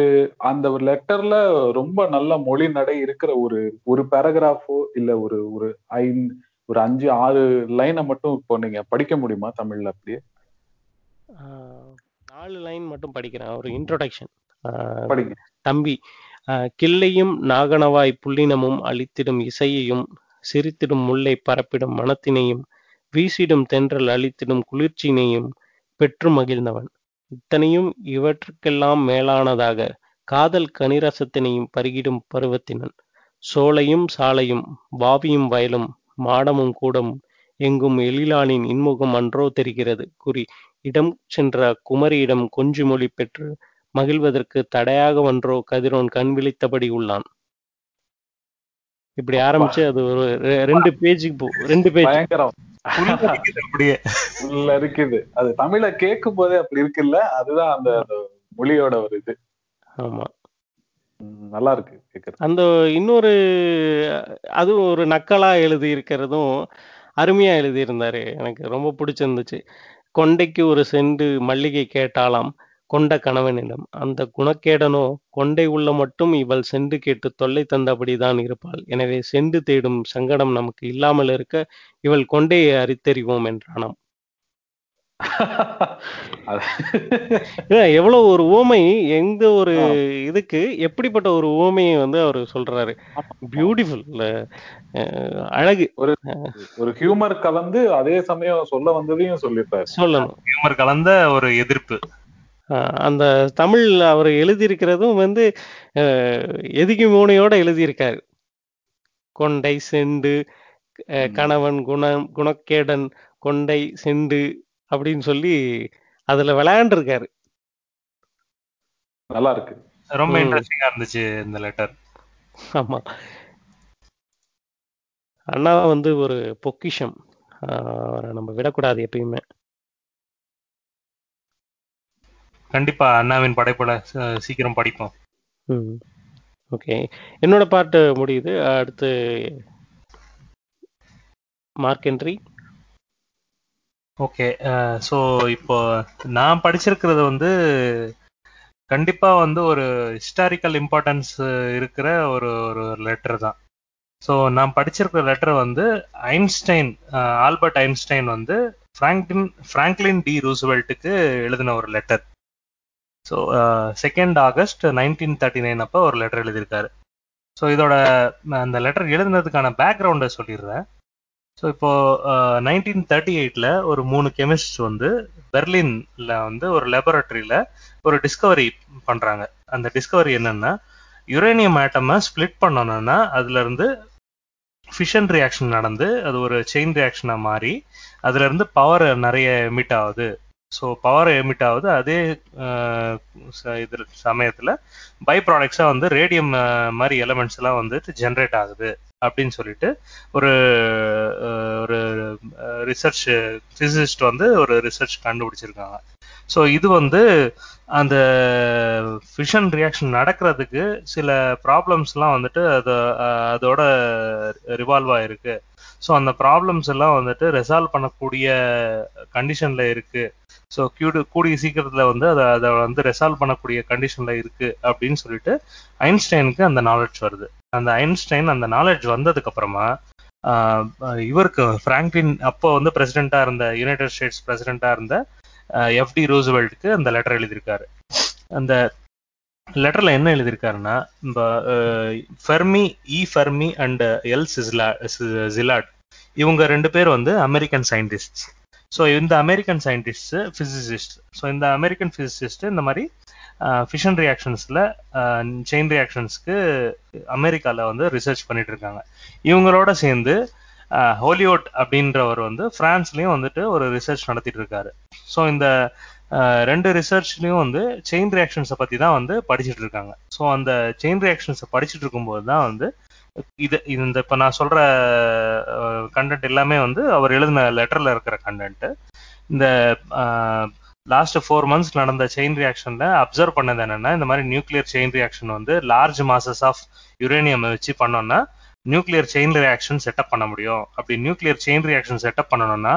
S4: அந்த ஒரு லெட்டர்ல ரொம்ப நல்ல மொழி நடை இருக்கிற ஒரு ஒரு பேராகிராஃபோ இல்ல ஒரு ஒரு ஐந்து ஒரு அஞ்சு ஆறு லைனை மட்டும் இப்போ நீங்க படிக்க முடியுமா தமிழ்ல அப்படியே?
S1: நாலு லைன் மட்டும் படிக்கிறேன். ஒரு இன்ட்ரோடக்ஷன்
S4: படிங்க.
S1: தம்பி கிள்ளையும் நாகனவாய் புள்ளினமும் அழித்திடும் இசையையும் சிரித்திடும் முல்லை பரப்பிடும் மனத்தினையும் வீசிடும் தென்றல் அழித்திடும் குளிர்ச்சியினையும் பெற்று மகிழ்ந்தவன். இத்தனையும் இவற்றுக்கெல்லாம் மேலானதாக காதல் கனிரசத்தினையும் பருகிடும் பருவத்தினன். சோலையும் சாலையும் வாவியும் வயலும் மாடமும் கூடமும் எங்கும் எழிலானின் இன்முகம் அன்றோ தெரிகிறது. குறி இடம் சென்ற குமரியிடம் கொஞ்சி மொழி பெற்று மகிழ்வதற்கு தடையாக ஒன்றோ கதிரோன் கண் விழித்தபடி உள்ளான். இப்படி ஆரம்பிச்சு அது ஒரு ரெண்டு பேஜுக்கு போ ரெண்டு பேஜ்.
S3: அப்படியே.
S4: உள்ள இருக்குது. அது தமிழ கேட்கும் போதே அப்படி இருக்குல்ல? அதுதான் அந்த மொழியோட ஒரு இது.
S1: ஆமா.
S4: நல்லா இருக்கு
S1: அந்த இன்னொரு அதுவும் ஒரு நக்கலா எழுதி இருக்கிறதும் அருமையா எழுதியிருந்தாரு. எனக்கு ரொம்ப பிடிச்சிருந்துச்சு. கொண்டைக்கு ஒரு செண்டு மல்லிகை கேட்டாலாம். கொண்ட கணவனிடம் அந்த குணக்கேடனோ கொண்டை உள்ள மட்டும் இவள் செண்டு கேட்டு தொல்லை தந்தபடிதான் இருப்பாள். எனவே செண்டு தேடும் சங்கடம் நமக்கு இல்லாமல் இருக்க இவள் கொண்டையை அரித்தறிவோம் என்றானாம். எவ்வளவு ஒரு ஊமை எந்த ஒரு. இதுக்கு எப்படிப்பட்ட ஒரு ஊமையை வந்து அவர் சொல்றாரு. பியூட்டிஃபுல் அழகு.
S4: ஒரு ஹியூமர் கலந்து அதே சமயம் சொல்ல வந்ததையும் சொல்லியிருப்பாரு.
S1: சொல்லணும்.
S3: ஹியூமர் கலந்த ஒரு எதிர்ப்பு.
S1: அந்த தமிழ் அவர் எழுதியிருக்கிறதும் வந்து அஹ், எதுகி மூனையோட எழுதியிருக்காரு. கொண்டை செண்டு. கணவன் குணம் குணக்கேடன் கொண்டை செண்டு அப்படின்னு சொல்லி அதுல விளையாண்டுருக்காரு.
S4: நல்லா இருக்கு.
S3: ரொம்ப. இன்ட்ரெஸ்டிங்கா இருந்துச்சு இந்த லெட்டர்
S1: ஆமா. அண்ணா வந்து ஒரு பொக்கிஷம். அவரை நம்ம விடக்கூடாது எப்பயுமே.
S3: கண்டிப்பா அண்ணாவின் படைப்புல ச- சீக்கிரம் படிப்போம்.
S1: ம். ஓகே. என்னோட பாட்டு முடியுது. அடுத்து மார்க் என்ட்ரி.
S3: ஓகே. ஸோ இப்போ நான் படிச்சிருக்கிறது வந்து கண்டிப்பா வந்து ஒரு ஹிஸ்டாரிக்கல் இம்பார்ட்டன்ஸ் இருக்கிற ஒரு ஒரு லெட்டர் தான். ஸோ நான் படிச்சிருக்கிற லெட்டர் வந்து ஐன்ஸ்டைன் ஆல்பர்ட் ஐன்ஸ்டைன் வந்து ஃப்ராங்க்லின் ஃப்ராங்க்லின் டி ரூஸ்வெல்ட்டுக்கு எழுதின ஒரு letter so second August nineteen thirty nine அப்போ ஒரு லெட்டர் எழுதியிருக்காரு. ஸோ இதோட நான் அந்த லெட்டர் எழுதுனதுக்கான பேக்ரவுண்டை சொல்லிடுறேன். ஸோ இப்போ நைன்டீன் தேர்ட்டி எயிட்டில் ஒரு மூணு கெமிஸ்ட் வந்து பெர்லின்ல வந்து ஒரு லெபரட்டரியில் ஒரு டிஸ்கவரி பண்ணுறாங்க அந்த டிஸ்கவரி என்னென்னா யுரேனியம் ஆட்டமை ஸ்ப்ளிட் பண்ணணும்னா அதுலேருந்து ஃபிஷன் ரியாக்ஷன் நடந்து அது ஒரு செயின் ரியாக்ஷனாக மாறி அதுலேருந்து பவர் நிறைய எமிட் ஆகுது. ஸோ பவர் எமிட் ஆகுது. அதே ச- இது சமயத்தில் பை ப்ராடக்ட்ஸாக வந்து ரேடியம் மாதிரி எலமெண்ட்ஸ் எல்லாம் வந்துட்டு ஜென்ரேட் ஆகுது. அப்படின்னு சொல்லிட்டு ஒரு ஒரு ரிசர்ச் பிசிசிஸ்ட் வந்து ஒரு ரிசர்ச் கண்டுபிடிச்சிருக்காங்க. ஸோ இது வந்து அந்த ஃபிஷன் ரியாக்ஷன் நடக்கிறதுக்கு சில ப்ராப்ளம்ஸ்லாம் வந்துட்டு அது அதோட ரிவால்வ் ஆயிருக்கு. ஸோ அந்த ப்ராப்ளம்ஸ் எல்லாம் வந்துட்டு ரெசால்வ் பண்ணக்கூடிய கண்டிஷன்ல இருக்கு. ஸோ கூடி கூடிய சீக்கிரத்துல வந்து அதை அதை வந்து ரெசால்வ் பண்ணக்கூடிய கண்டிஷன்ல இருக்கு அப்படின்னு சொல்லிட்டு ஐன்ஸ்டைனுக்கு அந்த நாலேஜ் வருது. அந்த ஐன்ஸ்டைன் அந்த நாலேஜ் வந்ததுக்கு அப்புறமா ஆஹ், இவருக்கு ஃப்ராங்க்லின் அப்போ வந்து பிரசிடென்ட்டா இருந்த யுனைடெட் ஸ்டேட்ஸ் பிரசிடென்ட்டா இருந்த எஃப்டி ரூஸ்வெல்ட்டுக்கு அந்த லெட்டர் எழுதியிருக்காரு. அந்த லெட்டர்ல என்ன எழுதியிருக்காருன்னா இந்த Fermi E Fermi and L Szilard இவங்க ரெண்டு பேர் வந்து அமெரிக்கன் சயின்டிஸ்ட் ஸோ இந்த அமெரிக்கன் சயின்டிஸ்ட் பிசிசிஸ்ட் ஸோ இந்த அமெரிக்கன் பிசிசிஸ்ட் இந்த மாதிரி ஃபிஷன் ரியாக்ஷன்ஸ்ல செயின் ரியாக்ஷன்ஸ்க்கு அமெரிக்கால வந்து ரிசர்ச் பண்ணிட்டு இருக்காங்க இவங்களோட சேர்ந்து ஹோலிவுட் அப்படின்றவர் வந்து பிரான்ஸ்லயும் வந்துட்டு ஒரு ரிசர்ச் நடத்திட்டு இருக்காரு ஸோ இந்த ரெண்டு ரிசர்ச்லயும் வந்து செயின் ரியாக்ஷன்ஸை பத்தி தான் வந்து படிச்சுட்டு இருக்காங்க ஸோ அந்த செயின் ரியாக்ஷன்ஸை படிச்சுட்டு இருக்கும்போது தான் வந்து இது இது இந்த இப்போ நான் சொல்ற கண்டென்ட் எல்லாமே வந்து அவர் எழுதின லெட்டர்ல இருக்கிற கண்டென்ட் இந்த லாஸ்ட் ஃபோர் மந்த்ஸ் நடந்த செயின் ரியாக்ஷன்ல அப்சர்வ் பண்ணது என்னன்னா இந்த மாதிரி நியூக்ளியர் செயின் ரியாக்ஷன் வந்து லார்ஜ் மாசஸ் ஆஃப் யுரேனியம் வச்சு பண்ணோம்னா நியூக்ளியர் செயின் ரியாக்ஷன் செட்டப் பண்ண முடியும். அப்படி நியூக்ளியர் செயின் ரியாக்ஷன் செட்டப் பண்ணணும்னா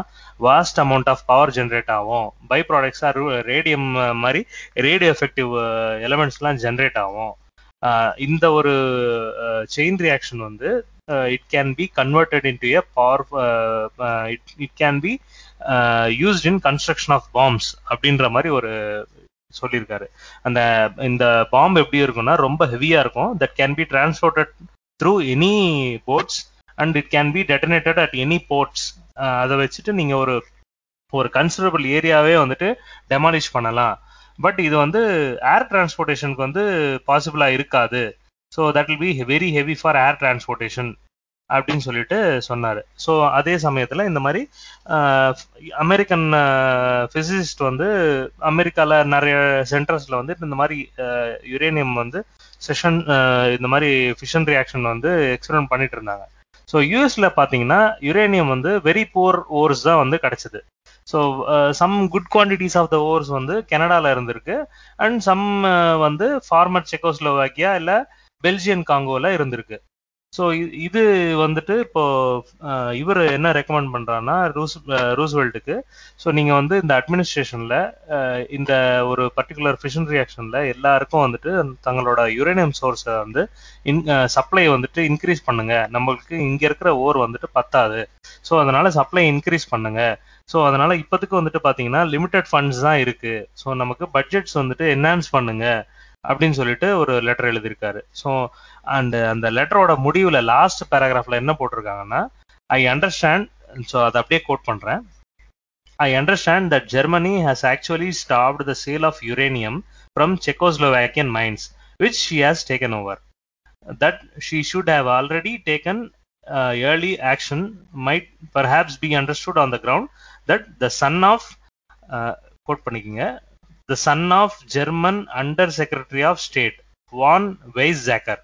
S3: vast amount of power generate ஆகும். பை ப்ராடக்ட்ஸா ரேடியம் மாதிரி ரேடியோ எஃபெக்டிவ் எலமெண்ட்ஸ்லாம் ஜென்ரேட் ஆகும். இந்த ஒரு செயின் ரியாக்ஷன் வந்து it can be converted into a power it can be used in construction of bombs அப்படின்ற மாதிரி ஒரு சொல்லியிருக்காரு. அந்த இந்த பாம்பு எப்படி இருக்கும்னா ரொம்ப ஹெவியா இருக்கும். That can be transported through any boats and it can be detonated at any ports அதை வச்சுட்டு நீங்க ஒரு ஒரு கன்சிடரபிள் ஏரியாவே வந்துட்டு டெமாலிஷ் பண்ணலாம். பட் இது வந்து ஏர் டிரான்ஸ்போர்ட்டேஷனுக்கு வந்து பாசிபிளாக இருக்காது. So that will be very heavy for air transportation அப்படின்னு சொல்லிட்டு சொன்னார். ஸோ அதே சமயத்தில் இந்த மாதிரி அமெரிக்கன் ஃபிசிசிஸ்ட் வந்து அமெரிக்காவில் நிறைய சென்டர்ஸில் வந்து இந்த மாதிரி யுரேனியம் வந்து செஷன் இந்த மாதிரி ஃபிஷன் ரியாக்ஷன் வந்து எக்ஸ்பெரிமெண்ட் பண்ணிட்டு இருந்தாங்க. ஸோ யூஎஸ்ல பார்த்தீங்கன்னா யுரேனியம் வந்து வெரி புவர் ஓர்ஸ் தான் வந்து கிடைச்சது. So some good quantities of the ores வந்து கனடாவில் இருந்திருக்கு. அண்ட் சம் uh, வந்து ஃபார்மர் செக்கோஸ்லோவாக்கியா இல்லை பெல்ஜியன் காங்கோவில் இருந்திருக்கு. ஸோ இது வந்துட்டு இப்போ uh, இவர் என்ன ரெக்கமெண்ட் பண்ணுறான்னா ரூஸ் ரூஸ்வெல்ட்டுக்கு ஸோ நீங்கள் வந்து இந்த அட்மினிஸ்ட்ரேஷன்ல uh, இந்த ஒரு பர்டிகுலர் ஃபிஷன் ரியாக்ஷனில் எல்லாருக்கும் வந்துட்டு தங்களோட யுரேனியம் சோர்ஸை வந்து இன் சப்ளை வந்துட்டு இன்க்ரீஸ் பண்ணுங்க. நம்மளுக்கு இங்கே இருக்கிற ஓர் வந்துட்டு பத்தாது. ஸோ அதனால சப்ளை இன்க்ரீஸ் பண்ணுங்க. ஸோ அதனால இப்போதைக்கு வந்துட்டு பாத்தீங்கன்னா லிமிடெட் ஃபண்ட்ஸ் தான் இருக்கு. ஸோ நமக்கு பட்ஜெட்ஸ் வந்துட்டு என்ஹான்ஸ் பண்ணுங்க அப்படின்னு சொல்லிட்டு ஒரு லெட்டர் எழுதியிருக்காரு. ஸோ அண்ட் அந்த லெட்டரோட முடிவுல லாஸ்ட் பேராகிராஃபில் என்ன போட்டிருக்காங்கன்னா ஐ அண்டர்ஸ்டாண்ட் ஸோ அதை அப்படியே கோட் பண்றேன். I understand that Germany has actually stopped the sale of uranium from Czechoslovakian mines which she has taken over that she should have already taken early action might perhaps be understood on the ground that the son of quote பண்ணிக்கோங்க. The son of German under secretary of state von Weizsäcker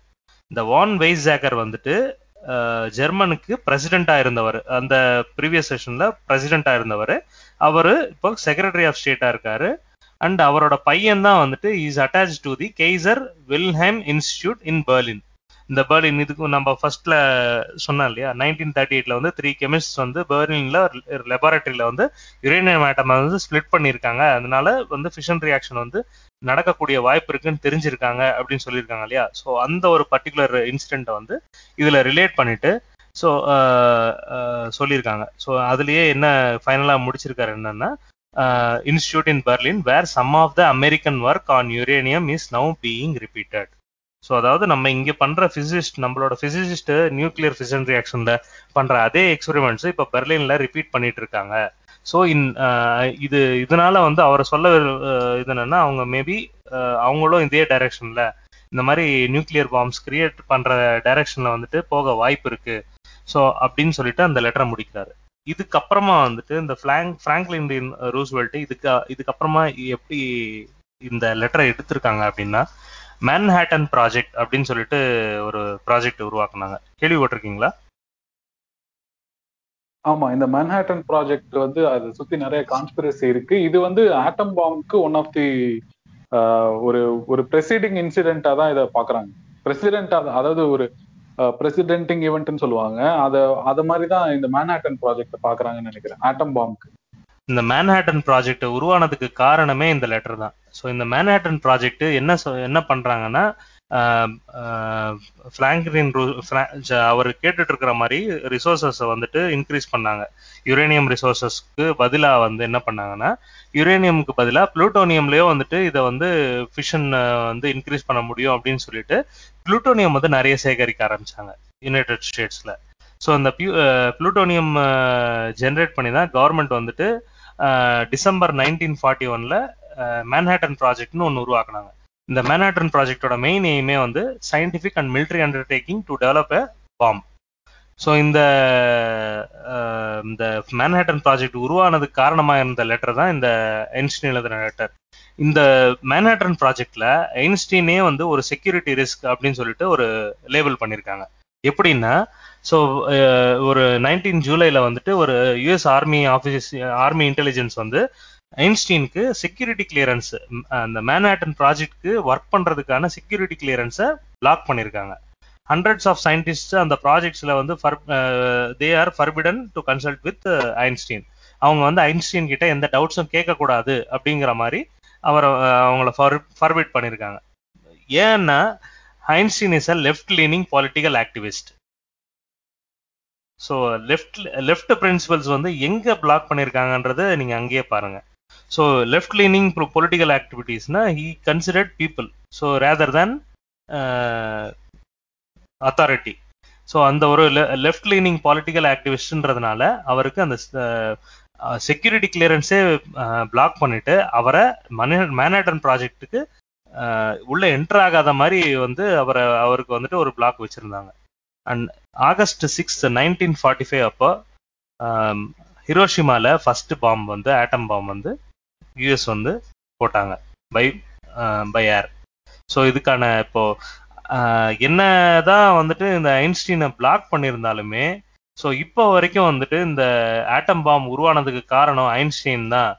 S3: இந்த von ways ஜாக்கர் வந்துட்டு ஜெர்மனுக்கு பிரசிடென்டா இருந்தவர் அந்த previous செஷன்ல பிரசிடென்டா இருந்தவர் அவரு இப்போ secretary of ஸ்டேட்டா இருக்காரு. And அவரோட பையன் தான் வந்துட்டு is attach to the Kaiser Wilhelm Institute in Berlin இந்த பெர்லின் இதுக்கும் நம்ம ஃபர்ஸ்ட்ல சொன்னோம் இல்லையா? நைன்டீன் தேர்ட்டி எயிட்ல வந்து த்ரீ கெமிஸ்ட் வந்து பெர்லின்ல லெபார்டரியில வந்து யுரேனியம் ஆட்டம் வந்து ஸ்பிளிட் பண்ணியிருக்காங்க. அதனால வந்து ஃபிஷன் ரியாக்ஷன் வந்து நடக்கக்கூடிய வாய்ப்பு இருக்குன்னு தெரிஞ்சிருக்காங்க அப்படின்னு சொல்லியிருக்காங்க இல்லையா? ஸோ அந்த ஒரு பர்டிகுலர் இன்சிடென்ட்டை வந்து இதுல ரிலேட் பண்ணிட்டு ஸோ சொல்லியிருக்காங்க. ஸோ அதுலயே என்ன ஃபைனலா முடிச்சிருக்காரு என்னன்னா institute in Berlin where some of the American work on uranium is now being repeated so அதாவது நம்ம இங்க பண்ற பிசிசிஸ்ட் நம்மளோட பிசிசிஸ்ட் நியூக்ளியர் ஃபிஷன் ரியாக்ஷன்ல பண்ற அதே எக்ஸ்பெரிமெண்ட்ஸ் இப்போ பெர்லின்ல ரிப்பீட் பண்ணிட்டு இருக்காங்க ஸோ இன் இது இதனால வந்து அவரை சொல்ல இது என்னன்னா அவங்க மேபி அவங்களும் இதே டைரக்ஷன்ல இந்த மாதிரி நியூக்ளியர் பாம்ஸ் கிரியேட் பண்ற டைரக்ஷன்ல வந்துட்டு போக வாய்ப்பு இருக்கு. ஸோ அப்படின்னு சொல்லிட்டு அந்த லெட்டரை முடிக்கிறாரு. இதுக்கப்புறமா வந்துட்டு இந்த பிளாங்க் ஃப்ராங்க்லின் ரூஸ்வெல்ட் இதுக்கு இதுக்கப்புறமா எப்படி இந்த லெட்டரை எடுத்திருக்காங்க அப்படின்னா மேன்ஹேட்டன் ப்ராஜெக்ட் அப்படின்னு சொல்லிட்டு ஒரு ப்ராஜெக்ட் உருவாக்குனாங்க. கேள்விப்பட்டிருக்கீங்களா?
S4: ஆமா இந்த மேன்ஹேட்டன் ப்ராஜெக்ட் வந்து அதை சுத்தி நிறைய கான்ஸ்பிரசி இருக்கு. இது வந்து ஆட்டம் பாம்புக்கு ஒன் ஆஃப் தி ஒரு ஒரு பிரசிடிங் இன்சிடென்டா தான் இதை பாக்குறாங்க. பிரசிடென்டா அதாவது ஒரு பிரசிடென்டிங் ஈவெண்ட்னு சொல்லுவாங்க. அத அத மாதிரி தான் இந்த மேன்ஹேட்டன் ப்ராஜெக்ட் பாக்குறாங்கன்னு நினைக்கிறேன். ஆட்டம் பாம்புக்கு
S3: இந்த மேன்ஹேட்டன் ப்ராஜெக்ட் உருவானதுக்கு காரணமே இந்த லெட்டர் தான். ஸோ இந்த மேன்ஹேட்டன் ப்ராஜெக்ட் என்ன என்ன பண்றாங்கன்னா பிராங்க்லின் அவர் கேட்டுட்டு இருக்கிற மாதிரி ரிசோர்சஸை வந்துட்டு இன்க்ரீஸ் பண்ணாங்க. யுரேனியம் ரிசோர்சஸ்க்கு பதிலா வந்து என்ன பண்ணாங்கன்னா யுரேனியம்க்கு பதிலா புளூட்டோனியம்லயோ வந்துட்டு இதை வந்து ஃபிஷன் வந்து இன்க்ரீஸ் பண்ண முடியும் அப்படின்னு சொல்லிட்டு புளூட்டோனியம் வந்து நிறைய சேகரிக்க ஆரம்பிச்சாங்க யுனைடெட் ஸ்டேட்ஸ்ல ஸோ அந்த புளூட்டோனியம் ஜென்ரேட் பண்ணி தான் கவர்மெண்ட் வந்துட்டு டிசம்பர் நைன்டீன் ஃபார்ட்டி ஒன்ல மேன்ஹேட்டன் ப்ராஜெக்ட்னு ஒன்று உருவாக்குனாங்க. இந்த மேன்ஹேட்டன் ப்ராஜெக்டோட மெயின் எய்மே வந்து scientific and military undertaking to develop a bomb so இந்த இந்த மேன்ஹேட்டன் ப்ராஜெக்ட் உருவானதுக்கு காரணமாக இருந்த லெட்டர் தான் இந்த ஐன்ஸ்டீன் எழுதின லெட்டர் இந்த மேன்ஹேட்டன் ப்ராஜெக்ட்ல ஐன்ஸ்டீனே வந்து ஒரு செக்யூரிட்டி ரிஸ்க் அப்படின்னு சொல்லிட்டு ஒரு லேபிள் பண்ணியிருக்காங்க எப்படின்னா ஸோ ஒரு நைன்டீன் ஜூலைல வந்துட்டு ஒரு US army office army intelligence வந்து ஐன்ஸ்டீனுக்கு செக்யூரிட்டி கிளியரன்ஸ் அந்த மேன்ஹாட்டன் ப்ராஜெக்ட்க்கு ஒர்க் பண்றதுக்கான செக்யூரிட்டி கிளியரன்ஸை பிளாக் பண்ணியிருக்காங்க ஹண்ட்ரட்ஸ் ஆஃப் சயின்டிஸ்ட் அந்த ப்ராஜெக்ட்ஸ்ல வந்து they are forbidden to consult with Einstein. அவங்க வந்து ஐன்ஸ்டீன் கிட்ட எந்த டவுட்ஸும் கேட்கக்கூடாது அப்படிங்கிற மாதிரி அவரை அவங்கள ஃபர்பிட் பண்ணியிருக்காங்க ஏன்னா Einstein is a left leaning political activist so left left principles வந்து எங்கே பிளாக் பண்ணியிருக்காங்கன்றது நீங்கள் அங்கேயே so left leaning political ஆக்டிவிட்டீஸ்னா he considered people so rather than authority so அந்த ஒரு லெஃப்ட் லீனிங் பொலிட்டிக்கல் ஆக்டிவிஸ்ட்ன்றதுனால அவருக்கு அந்த செக்யூரிட்டி கிளியரன்ஸே பிளாக் பண்ணிட்டு அவரை மேனேட்டன் ப்ராஜெக்ட்டுக்கு uh, உள்ள என்டர் ஆகாத மாதிரி வந்து அவரை அவருக்கு வந்துட்டு ஒரு பிளாக் வச்சிருந்தாங்க. And August six nineteen forty five அப்போ ஹிரோஷிமால ஃபர்ஸ்ட் பாம் வந்து ஆட்டம் பாம் வந்து யூஎஸ் வந்து போட்டாங்க பை பை ஏர் ஸோ இதுக்கான இப்போ என்னதான் வந்துட்டு இந்த ஐன்ஸ்டீனை பிளாக் பண்ணியிருந்தாலுமே ஸோ இப்போ வரைக்கும் வந்துட்டு இந்த ஆட்டம் பாம் உருவானதுக்கு காரணம் ஐன்ஸ்டீன் தான்.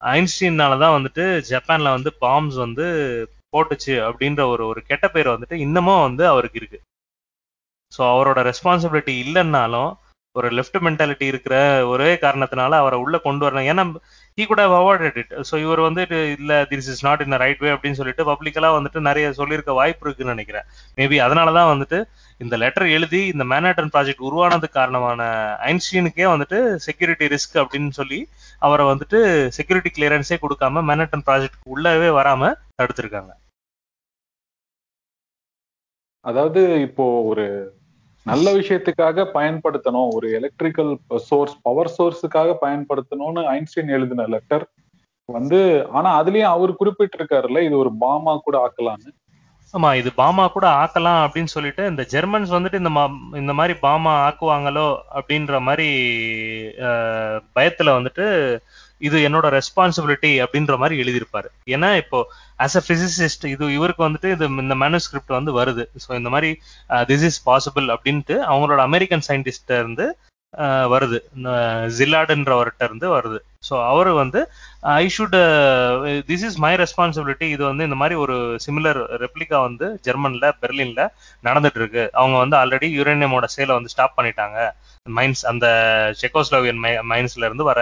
S3: ஐன்ஸ்டீன்னால தான் வந்துட்டு ஜப்பான்ல வந்து பாம்ஸ் வந்து போட்டுச்சு அப்படின்ற ஒரு ஒரு கெட்ட பேர் வந்துட்டு இன்னமும் வந்து அவருக்கு இருக்கு. ஸோ அவரோட ரெஸ்பான்சிபிலிட்டி இல்லைன்னாலும் ஒரு லெஃப்ட் மென்டாலிட்டி இருக்கிற ஒரே காரணத்தினால அவரை உள்ள கொண்டு வரணும். ஏன்னா ஹீ கூட அவாய்டட் இட் ஸோ இவர் வந்துட்டு இல்ல this is not in right way அப்படின்னு சொல்லிட்டு பப்ளிக்கலா வந்துட்டு நிறைய சொல்லியிருக்க வாய்ப்பு இருக்குன்னு நினைக்கிறேன். மேபி அதனாலதான் வந்துட்டு இந்த லெட்டர் எழுதி இந்த மேனேட்டன் ப்ராஜெக்ட் உருவானது காரணமான ஐன்ஸ்டீனுக்கே வந்துட்டு செக்யூரிட்டி ரிஸ்க் அப்படின்னு சொல்லி அவரை வந்துட்டு செக்யூரிட்டி கிளியரன்ஸே கொடுக்காம மேனாட்டன் ப்ராஜெக்ட் உள்ளவே வராம தடுத்திருக்காங்க.
S4: அதாவது இப்போ ஒரு நல்ல விஷயத்துக்காக பயன்படுத்தணும். ஒரு எலக்ட்ரிக்கல் சோர்ஸ் பவர் சோர்ஸுக்காக பயன்படுத்தணும்னு ஐன்ஸ்டீன் எழுதின லெட்டர் வந்து ஆனா அதுலயும் அவர் குறிப்பிட்டிருக்காருல்ல இது ஒரு பாமா கூட ஆக்கலாம்னு.
S3: ஆமா இது பாமா கூட ஆக்கலாம் அப்படின்னு சொல்லிட்டு இந்த ஜெர்மன்ஸ் வந்துட்டு இந்த இந்த மாதிரி பாமா ஆக்குவாங்களோ அப்படின்ற மாதிரி பயத்துல வந்துட்டு இது என்னோட ரெஸ்பான்சிபிலிட்டி அப்படின்ற மாதிரி எழுதியிருப்பாரு. ஏன்னா இப்போ ஆஸ் அ பிசிசிஸ்ட் இது இவருக்கு வந்துட்டு இது இந்த மேனுஸ்கிரிப்ட் வந்து வருது. ஸோ இந்த மாதிரி திஸ் இஸ் பாசிபிள் அப்படின்ட்டு அவங்களோட அமெரிக்கன் சயின்டிஸ்ட uh, இருந்து வருது. ஜில்லாடுன்றவர்கிட்ட இருந்து வருது. ஸோ அவர் வந்து I should this is my responsibility இது வந்து இந்த மாதிரி ஒரு சிமிலர் ரெப்ளிகா வந்து ஜெர்மன்ல பெர்லின்ல நடந்துட்டு இருக்கு அவங்க வந்து ஆல்ரெடி யுரேனியமோட சேலை வந்து ஸ்டாப் பண்ணிட்டாங்க. மைன்ஸ் அந்த செக்கோஸ்லோவியன் மைன்ஸ்ல இருந்து வர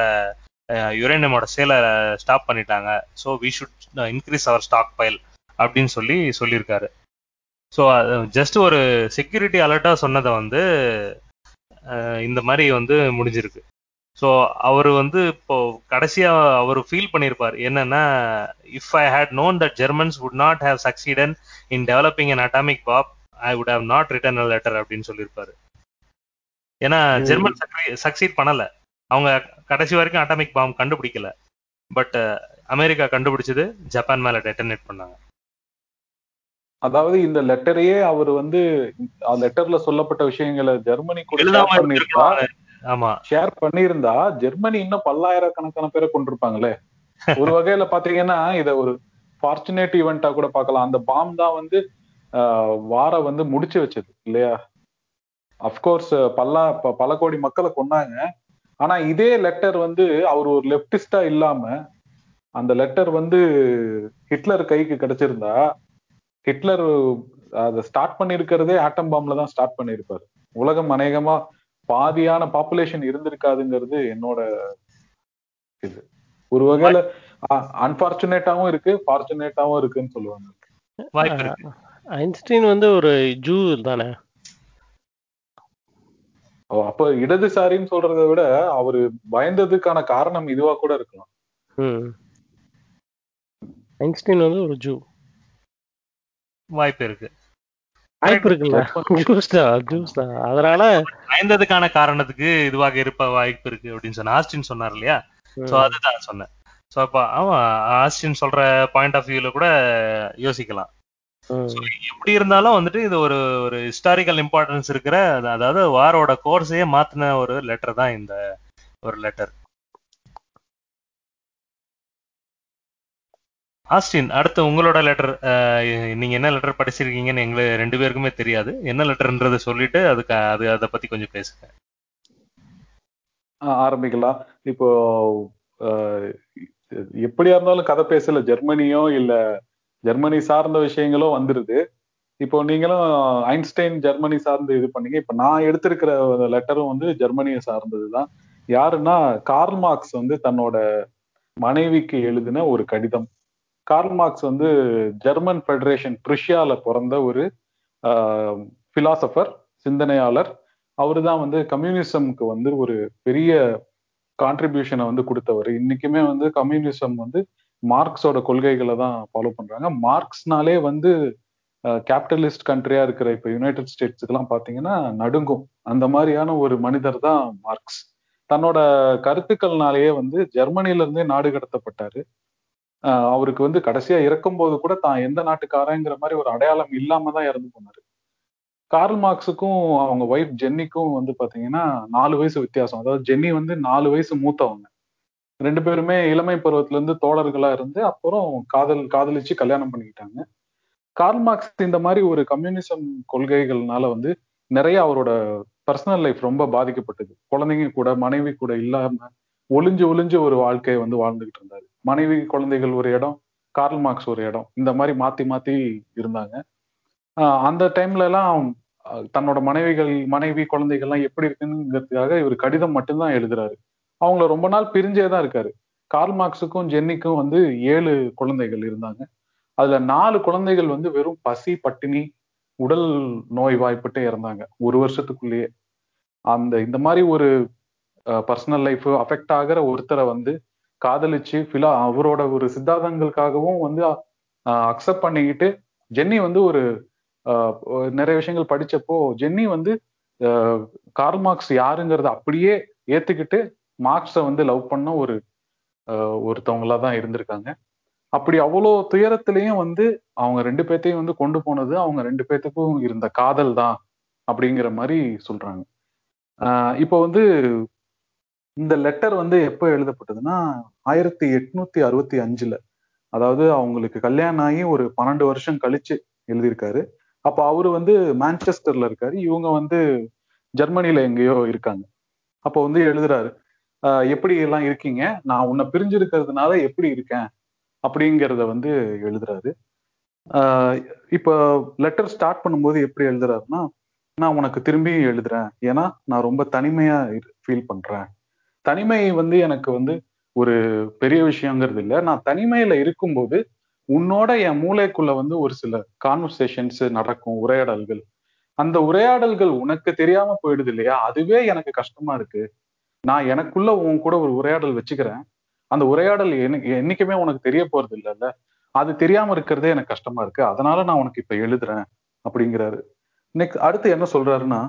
S3: யுரேனியமோட சேலை ஸ்டாப் பண்ணிட்டாங்க. So we should increase our stockpile அப்படின்னு சொல்லி சொல்லியிருக்காரு. ஸோ ஜஸ்ட் ஒரு செக்யூரிட்டி அலர்ட்டாக சொன்னதை வந்து இந்த மாதிரி வந்து முடிஞ்சிருக்கு. ஸோ அவர் வந்து இப்போ கடைசியா அவர் ஃபீல் பண்ணியிருப்பார். என்னன்னா if I had known that Germans would not have succeeded in developing an atomic pop I would have not written a letter அப்படின்னு சொல்லியிருப்பாரு. ஏன்னா ஜெர்மன் சக்சீட் பண்ணல. அவங்க கடைசி வரைக்கும் அட்டாமிக் பாம் கண்டுபிடிக்கல. பட் அமெரிக்கா கண்டுபிடிச்சது ஜப்பான் மேல டெட்டனேட் பண்ணாங்க.
S4: அதாவது இந்த லெட்டரையே அவர் வந்து லெட்டர்ல சொல்லப்பட்ட விஷயங்களை ஜெர்மனி பண்ணிருந்தா
S3: ஆமா.
S4: ஷேர் பண்ணியிருந்தா ஜெர்மனி இன்னும் பல்லாயிரக்கணக்கான பேரை கொண்டிருப்பாங்களே ஒரு வகையில பாத்தீங்கன்னா இத ஒரு ஃபார்ச்சுனேட் ஈவெண்டா கூட பார்க்கலாம். அந்த பாம் தான் வந்து வார வந்து முடிச்சு வச்சது இல்லையா? அப்கோர்ஸ் பல்லா பல கோடி மக்களை கொண்டாங்க ஆனா இதே லெட்டர் வந்து அவர் ஒரு லெப்டிஸ்டா இல்லாம அந்த லெட்டர் வந்து ஹிட்லர் கைக்கு கிடைச்சிருந்தா ஹிட்லர் அதை ஸ்டார்ட் பண்ணிருக்கிறதே ஆட்டம் பாம்ல தான் ஸ்டார்ட் பண்ணிருப்பாரு. உலகம் அநேகமா பாதியான பாப்புலேஷன் இருந்திருக்காதுங்கிறது என்னோட இது. ஒரு வகையில அன்பார்ச்சுனேட்டாவும் இருக்கு ஃபார்ச்சுனேட்டாவும் இருக்குன்னு சொல்லுவாங்க.
S1: ஐன்ஸ்டீன் வந்து ஒரு ஜூ தானே?
S4: அப்ப இடதுசாரின்னு சொல்றதை விட அவரு பயந்ததுக்கான காரணம் இதுவா கூட இருக்கலாம்.
S1: ஐன்ஸ்டீன் வந்து ஒரு ஜூ.
S3: வாய்ப்பு இருக்கு.
S1: வாய்ப்பு இருக்குல்ல? ஜூஸ் தான் ஜூஸ் தான். அதனால
S3: பயந்ததுக்கான காரணத்துக்கு இதுவாக இருப்ப வாய்ப்பு இருக்கு அப்படின்னு சொன்ன ஆஸ்டின் சொன்னார் இல்லையா? சோ அதுதான் சொன்னேன். சோ அப்ப ஆமா ஆஸ்டின் சொல்ற பாயிண்ட் ஆஃப் வியூல கூட யோசிக்கலாம். எப்படி இருந்தாலும் வந்துட்டு இது ஒரு ஒரு ஹிஸ்டாரிக்கல் இம்பார்ட்டன்ஸ் இருக்கிற அது- அதாவது வாரோட கோர்ஸையே மாத்தின ஒரு லெட்டர் தான் இந்த ஒரு லெட்டர் ஆஸ்டின் அடுத்து உங்களோட லெட்டர் நீங்க என்ன லெட்டர் படிச்சிருக்கீங்கன்னு எங்களுக்கு ரெண்டு பேருக்குமே தெரியாது. என்ன லெட்டர்ன்றதை சொல்லிட்டு அதுக்கு அது அதை பத்தி கொஞ்சம் பேசுங்க.
S4: ஆஹ் ஆரம்பிக்கலாம். இப்போ ஆஹ் எப்படியா இருந்தாலும் கதை பேசல ஜெர்மனியோ இல்ல ஜெர்மனி சார்ந்த விஷயங்களும் வந்துருது. இப்போ நீங்களும் ஐன்ஸ்டைன் ஜெர்மனி சார்ந்து இது பண்ணீங்க. இப்ப நான் எடுத்திருக்கிற லெட்டரும் வந்து ஜெர்மனியை சார்ந்ததுதான். யாருன்னா கார்ல் மார்க்ஸ் வந்து தன்னோட மனைவிக்கு எழுதின ஒரு கடிதம். கார்ல் மார்க்ஸ் வந்து ஜெர்மன் ஃபெடரேஷன் ப்ரிஷியால பிறந்த ஒரு பிலாசபர் சிந்தனையாளர். அவரு தான் வந்து கம்யூனிசம்க்கு வந்து ஒரு பெரிய கான்ட்ரிபியூஷனை வந்து கொடுத்தவர். இன்னைக்குமே வந்து கம்யூனிசம் வந்து மார்க்ஸோட கொள்கைகளை தான் ஃபாலோ பண்றாங்க. மார்க்ஸ்னாலே வந்து கேபிட்டலிஸ்ட் கண்ட்ரியா இருக்கிற இப்ப யுனைடெட் ஸ்டேட்ஸுக்கெல்லாம் பாத்தீங்கன்னா நடுங்கும். அந்த மாதிரியான ஒரு மனிதர் தான் மார்க்ஸ். தன்னோட கருத்துக்கள்னாலேயே வந்து ஜெர்மனில இருந்தே நாடு கடத்தப்பட்டாரு. அவருக்கு வந்து கடைசியா இறக்கும் போது கூட தான் எந்த நாட்டுக்காரங்கிற மாதிரி ஒரு அடையாளம் இல்லாம தான் இறந்து போனாரு. கார்ல் மார்க்ஸுக்கும் அவங்க ஒய்ஃப் ஜென்னிக்கும் வந்து பாத்தீங்கன்னா நாலு வயசு வித்தியாசம். அதாவது ஜென்னி வந்து நாலு வயசு மூத்தவங்க. ரெண்டு பேருமே இளமை பருவத்துல இருந்து தோழர்களா இருந்து அப்புறம் காதல் காதலிச்சு கல்யாணம் பண்ணிக்கிட்டாங்க. கார்ல் மார்க்ஸ் இந்த மாதிரி ஒரு கம்யூனிசம் கொள்கைகள்னால வந்து நிறைய அவரோட பர்சனல் லைஃப் ரொம்ப பாதிக்கப்பட்டது. குழந்தைங்க கூட மனைவி கூட இல்லாம ஒளிஞ்சு ஒளிஞ்சு ஒரு வாழ்க்கையை வந்து வாழ்ந்துகிட்டு இருந்தாரு. மனைவி குழந்தைகள் ஒரு இடம் கார்ல் மார்க்ஸ் ஒரு இடம். இந்த மாதிரி மாத்தி மாத்தி இருந்தாங்க. ஆஹ் அந்த டைம்ல எல்லாம் அஹ் தன்னோட மனைவிகள் மனைவி குழந்தைகள்லாம் எப்படி இருக்குங்கிறதுக்காக இவர் கடிதம் மட்டும்தான் எழுதுறாரு. அவங்கள ரொம்ப நாள் பிரிஞ்சே தான் இருக்காரு. கார்ல் மார்க்ஸுக்கும் ஜென்னிக்கும் வந்து ஏழு குழந்தைகள் இருந்தாங்க. அதுல நாலு குழந்தைகள் வந்து வெறும் பசி பட்டினி உடல் நோய் வாய்ப்பட்டு இறந்தாங்க. ஒரு வருஷத்துக்குள்ளேயே. அந்த இந்த மாதிரி ஒரு பர்சனல் லைஃப் அஃபெக்ட் ஆகிற ஒருத்தரை வந்து காதலிச்சு ஃபிலா அவரோட ஒரு சித்தாந்தங்களுக்காகவும் வந்து அக்செப்ட் பண்ணிக்கிட்டு ஜென்னி வந்து ஒரு நிறைய விஷயங்கள் படிச்சப்போ ஜென்னி வந்து ஆஹ் கார்ல் மார்க்ஸ் யாருங்கிறத அப்படியே ஏத்துக்கிட்டு மார்க்ஸை வந்து லவ் பண்ண ஒரு ஆஹ் ஒருத்தவங்களா தான் இருந்திருக்காங்க. அப்படி அவ்வளோ துயரத்திலையும் வந்து அவங்க ரெண்டு பேர்த்தையும் வந்து கொண்டு போனது அவங்க ரெண்டு பேர்த்துக்கும் இருந்த காதல் தான் அப்படிங்கிற மாதிரி சொல்றாங்க. ஆஹ் இப்போ வந்து இந்த லெட்டர் வந்து எப்போ எழுதப்பட்டதுன்னா ஆயிரத்தி எட்நூத்தி அறுபத்தி அஞ்சுல. அதாவது அவங்களுக்கு கல்யாணம் ஆகி ஒரு பன்னெண்டு வருஷம் கழிச்சு எழுதியிருக்காரு. அப்ப அவரு வந்து மான்செஸ்டர்ல இருக்காரு. இவங்க வந்து ஜெர்மனில எங்கேயோ இருக்காங்க. அப்போ வந்து எழுதுறாரு. எப்படி எல்லாம் இருக்கீங்க? நான் உன்னை பிரிஞ்சிருக்கிறதுனால எப்படி இருக்கேன்? அப்படிங்கிறத வந்து எழுதுறாரு. ஆஹ் இப்போ லெட்டர் ஸ்டார்ட் பண்ணும்போது எப்படி எழுதுறாருன்னா நான் உனக்கு திரும்பியும் எழுதுறேன். ஏன்னா நான் ரொம்ப தனிமையா ஃபீல் பண்றேன். தனிமை வந்து எனக்கு வந்து ஒரு பெரிய விஷயங்கிறது இல்லை. நான் தனிமையில இருக்கும்போது உன்னோட என் மூளைக்குள்ள வந்து ஒரு சில கான்வர்சேஷன்ஸ் நடக்கும் உரையாடல்கள். அந்த உரையாடல்கள் உனக்கு தெரியாம போயிடுது இல்லையா? அதுவே எனக்கு கஷ்டமா இருக்கு. நான் எனக்குள்ள உன் கூட ஒரு உரையாடல் வச்சுக்கிறேன். அந்த உரையாடல் எனக்கு என்னைக்குமே உனக்கு தெரிய போறது இல்லைல்ல? அது தெரியாம இருக்கிறதே எனக்கு கஷ்டமா இருக்கு. அதனால நான் உனக்கு இப்ப எழுதுறேன் அப்படிங்கிறாரு. நெக்ஸ்ட் அடுத்து என்ன சொல்றாருன்னா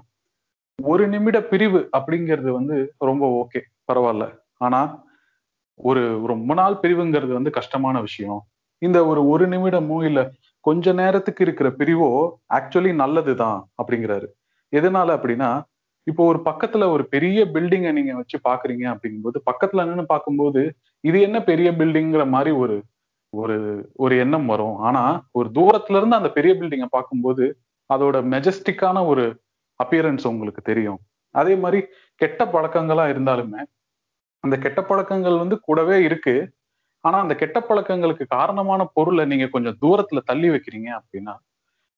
S4: ஒரு நிமிட பிரிவு அப்படிங்கிறது வந்து ரொம்ப ஓகே பரவாயில்ல. ஆனா ஒரு ரொம்ப நாள் பிரிவுங்கிறது வந்து கஷ்டமான விஷயம். இந்த ஒரு ஒரு நிமிடமோ இல்ல கொஞ்ச நேரத்துக்கு இருக்கிற பிரிவோ ஆக்சுவலி நல்லதுதான் அப்படிங்கிறாரு. எதனால அப்படின்னா இப்போ ஒரு பக்கத்துல ஒரு பெரிய பில்டிங்கை நீங்க வச்சு பாக்குறீங்க அப்படிங்கும்போது பக்கத்துல நின்று பார்க்கும்போது இது என்ன பெரிய பில்டிங்கிற மாதிரி ஒரு ஒரு ஒரு எண்ணம் வரும். ஆனா ஒரு தூரத்துல இருந்து அந்த பெரிய பில்டிங்கை பார்க்கும்போது அதோட மெஜஸ்டிக்கான ஒரு அப்பியரன்ஸ் உங்களுக்கு தெரியும். அதே மாதிரி கெட்ட பழக்கங்களா இருந்தாலுமே அந்த கெட்ட பழக்கங்கள் வந்து கூடவே இருக்கு. ஆனா அந்த கெட்ட பழக்கங்களுக்கு காரணமான பொருளை நீங்க கொஞ்சம் தூரத்துல தள்ளி வைக்கிறீங்க அப்படின்னா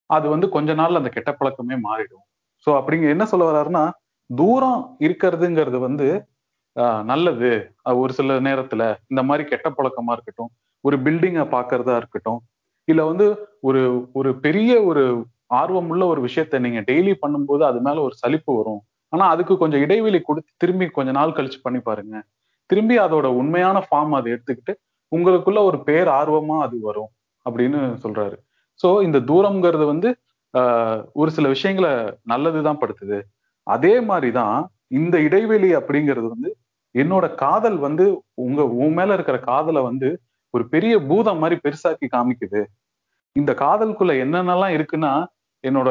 S4: அது வந்து கொஞ்ச நாள்ல அந்த கெட்ட பழக்கமே மாறிடும். ஸோ அப்படிங்க என்ன சொல்ல வர்றாருன்னா தூரம் இருக்கிறதுங்கிறது வந்து ஆஹ் நல்லது. ஒரு சில நேரத்துல இந்த மாதிரி கெட்ட பழக்கமா இருக்கட்டும் ஒரு பில்டிங்கை பாக்குறதா இருக்கட்டும் இல்ல வந்து ஒரு ஒரு பெரிய ஒரு ஆர்வம் உள்ள ஒரு விஷயத்த நீங்க டெய்லி பண்ணும்போது அது மேல ஒரு சலிப்பு வரும். ஆனா அதுக்கு கொஞ்சம் இடைவெளி கொடுத்து திரும்பி கொஞ்ச நாள் கழிச்சு பண்ணி பாருங்க. திரும்பி அதோட உண்மையான ஃபார்ம் அதை எடுத்துக்கிட்டு உங்களுக்குள்ள ஒரு பேர் ஆர்வமா அது வரும் அப்படின்னு சொல்றாரு. சோ இந்த தூரம்ங்கிறது வந்து ஒரு சில விஷயங்களை நல்லதுதான் படுத்துது. அதே மாதிரிதான் இந்த இடைவெளி அப்படிங்கிறது வந்து என்னோட காதல் வந்து உங்க உன் மேல இருக்கிற காதலை வந்து ஒரு பெரிய பூதம் மாதிரி பெருசாக்கி காமிக்குது. இந்த காதலுக்குள்ள என்னென்னலாம் இருக்குன்னா என்னோட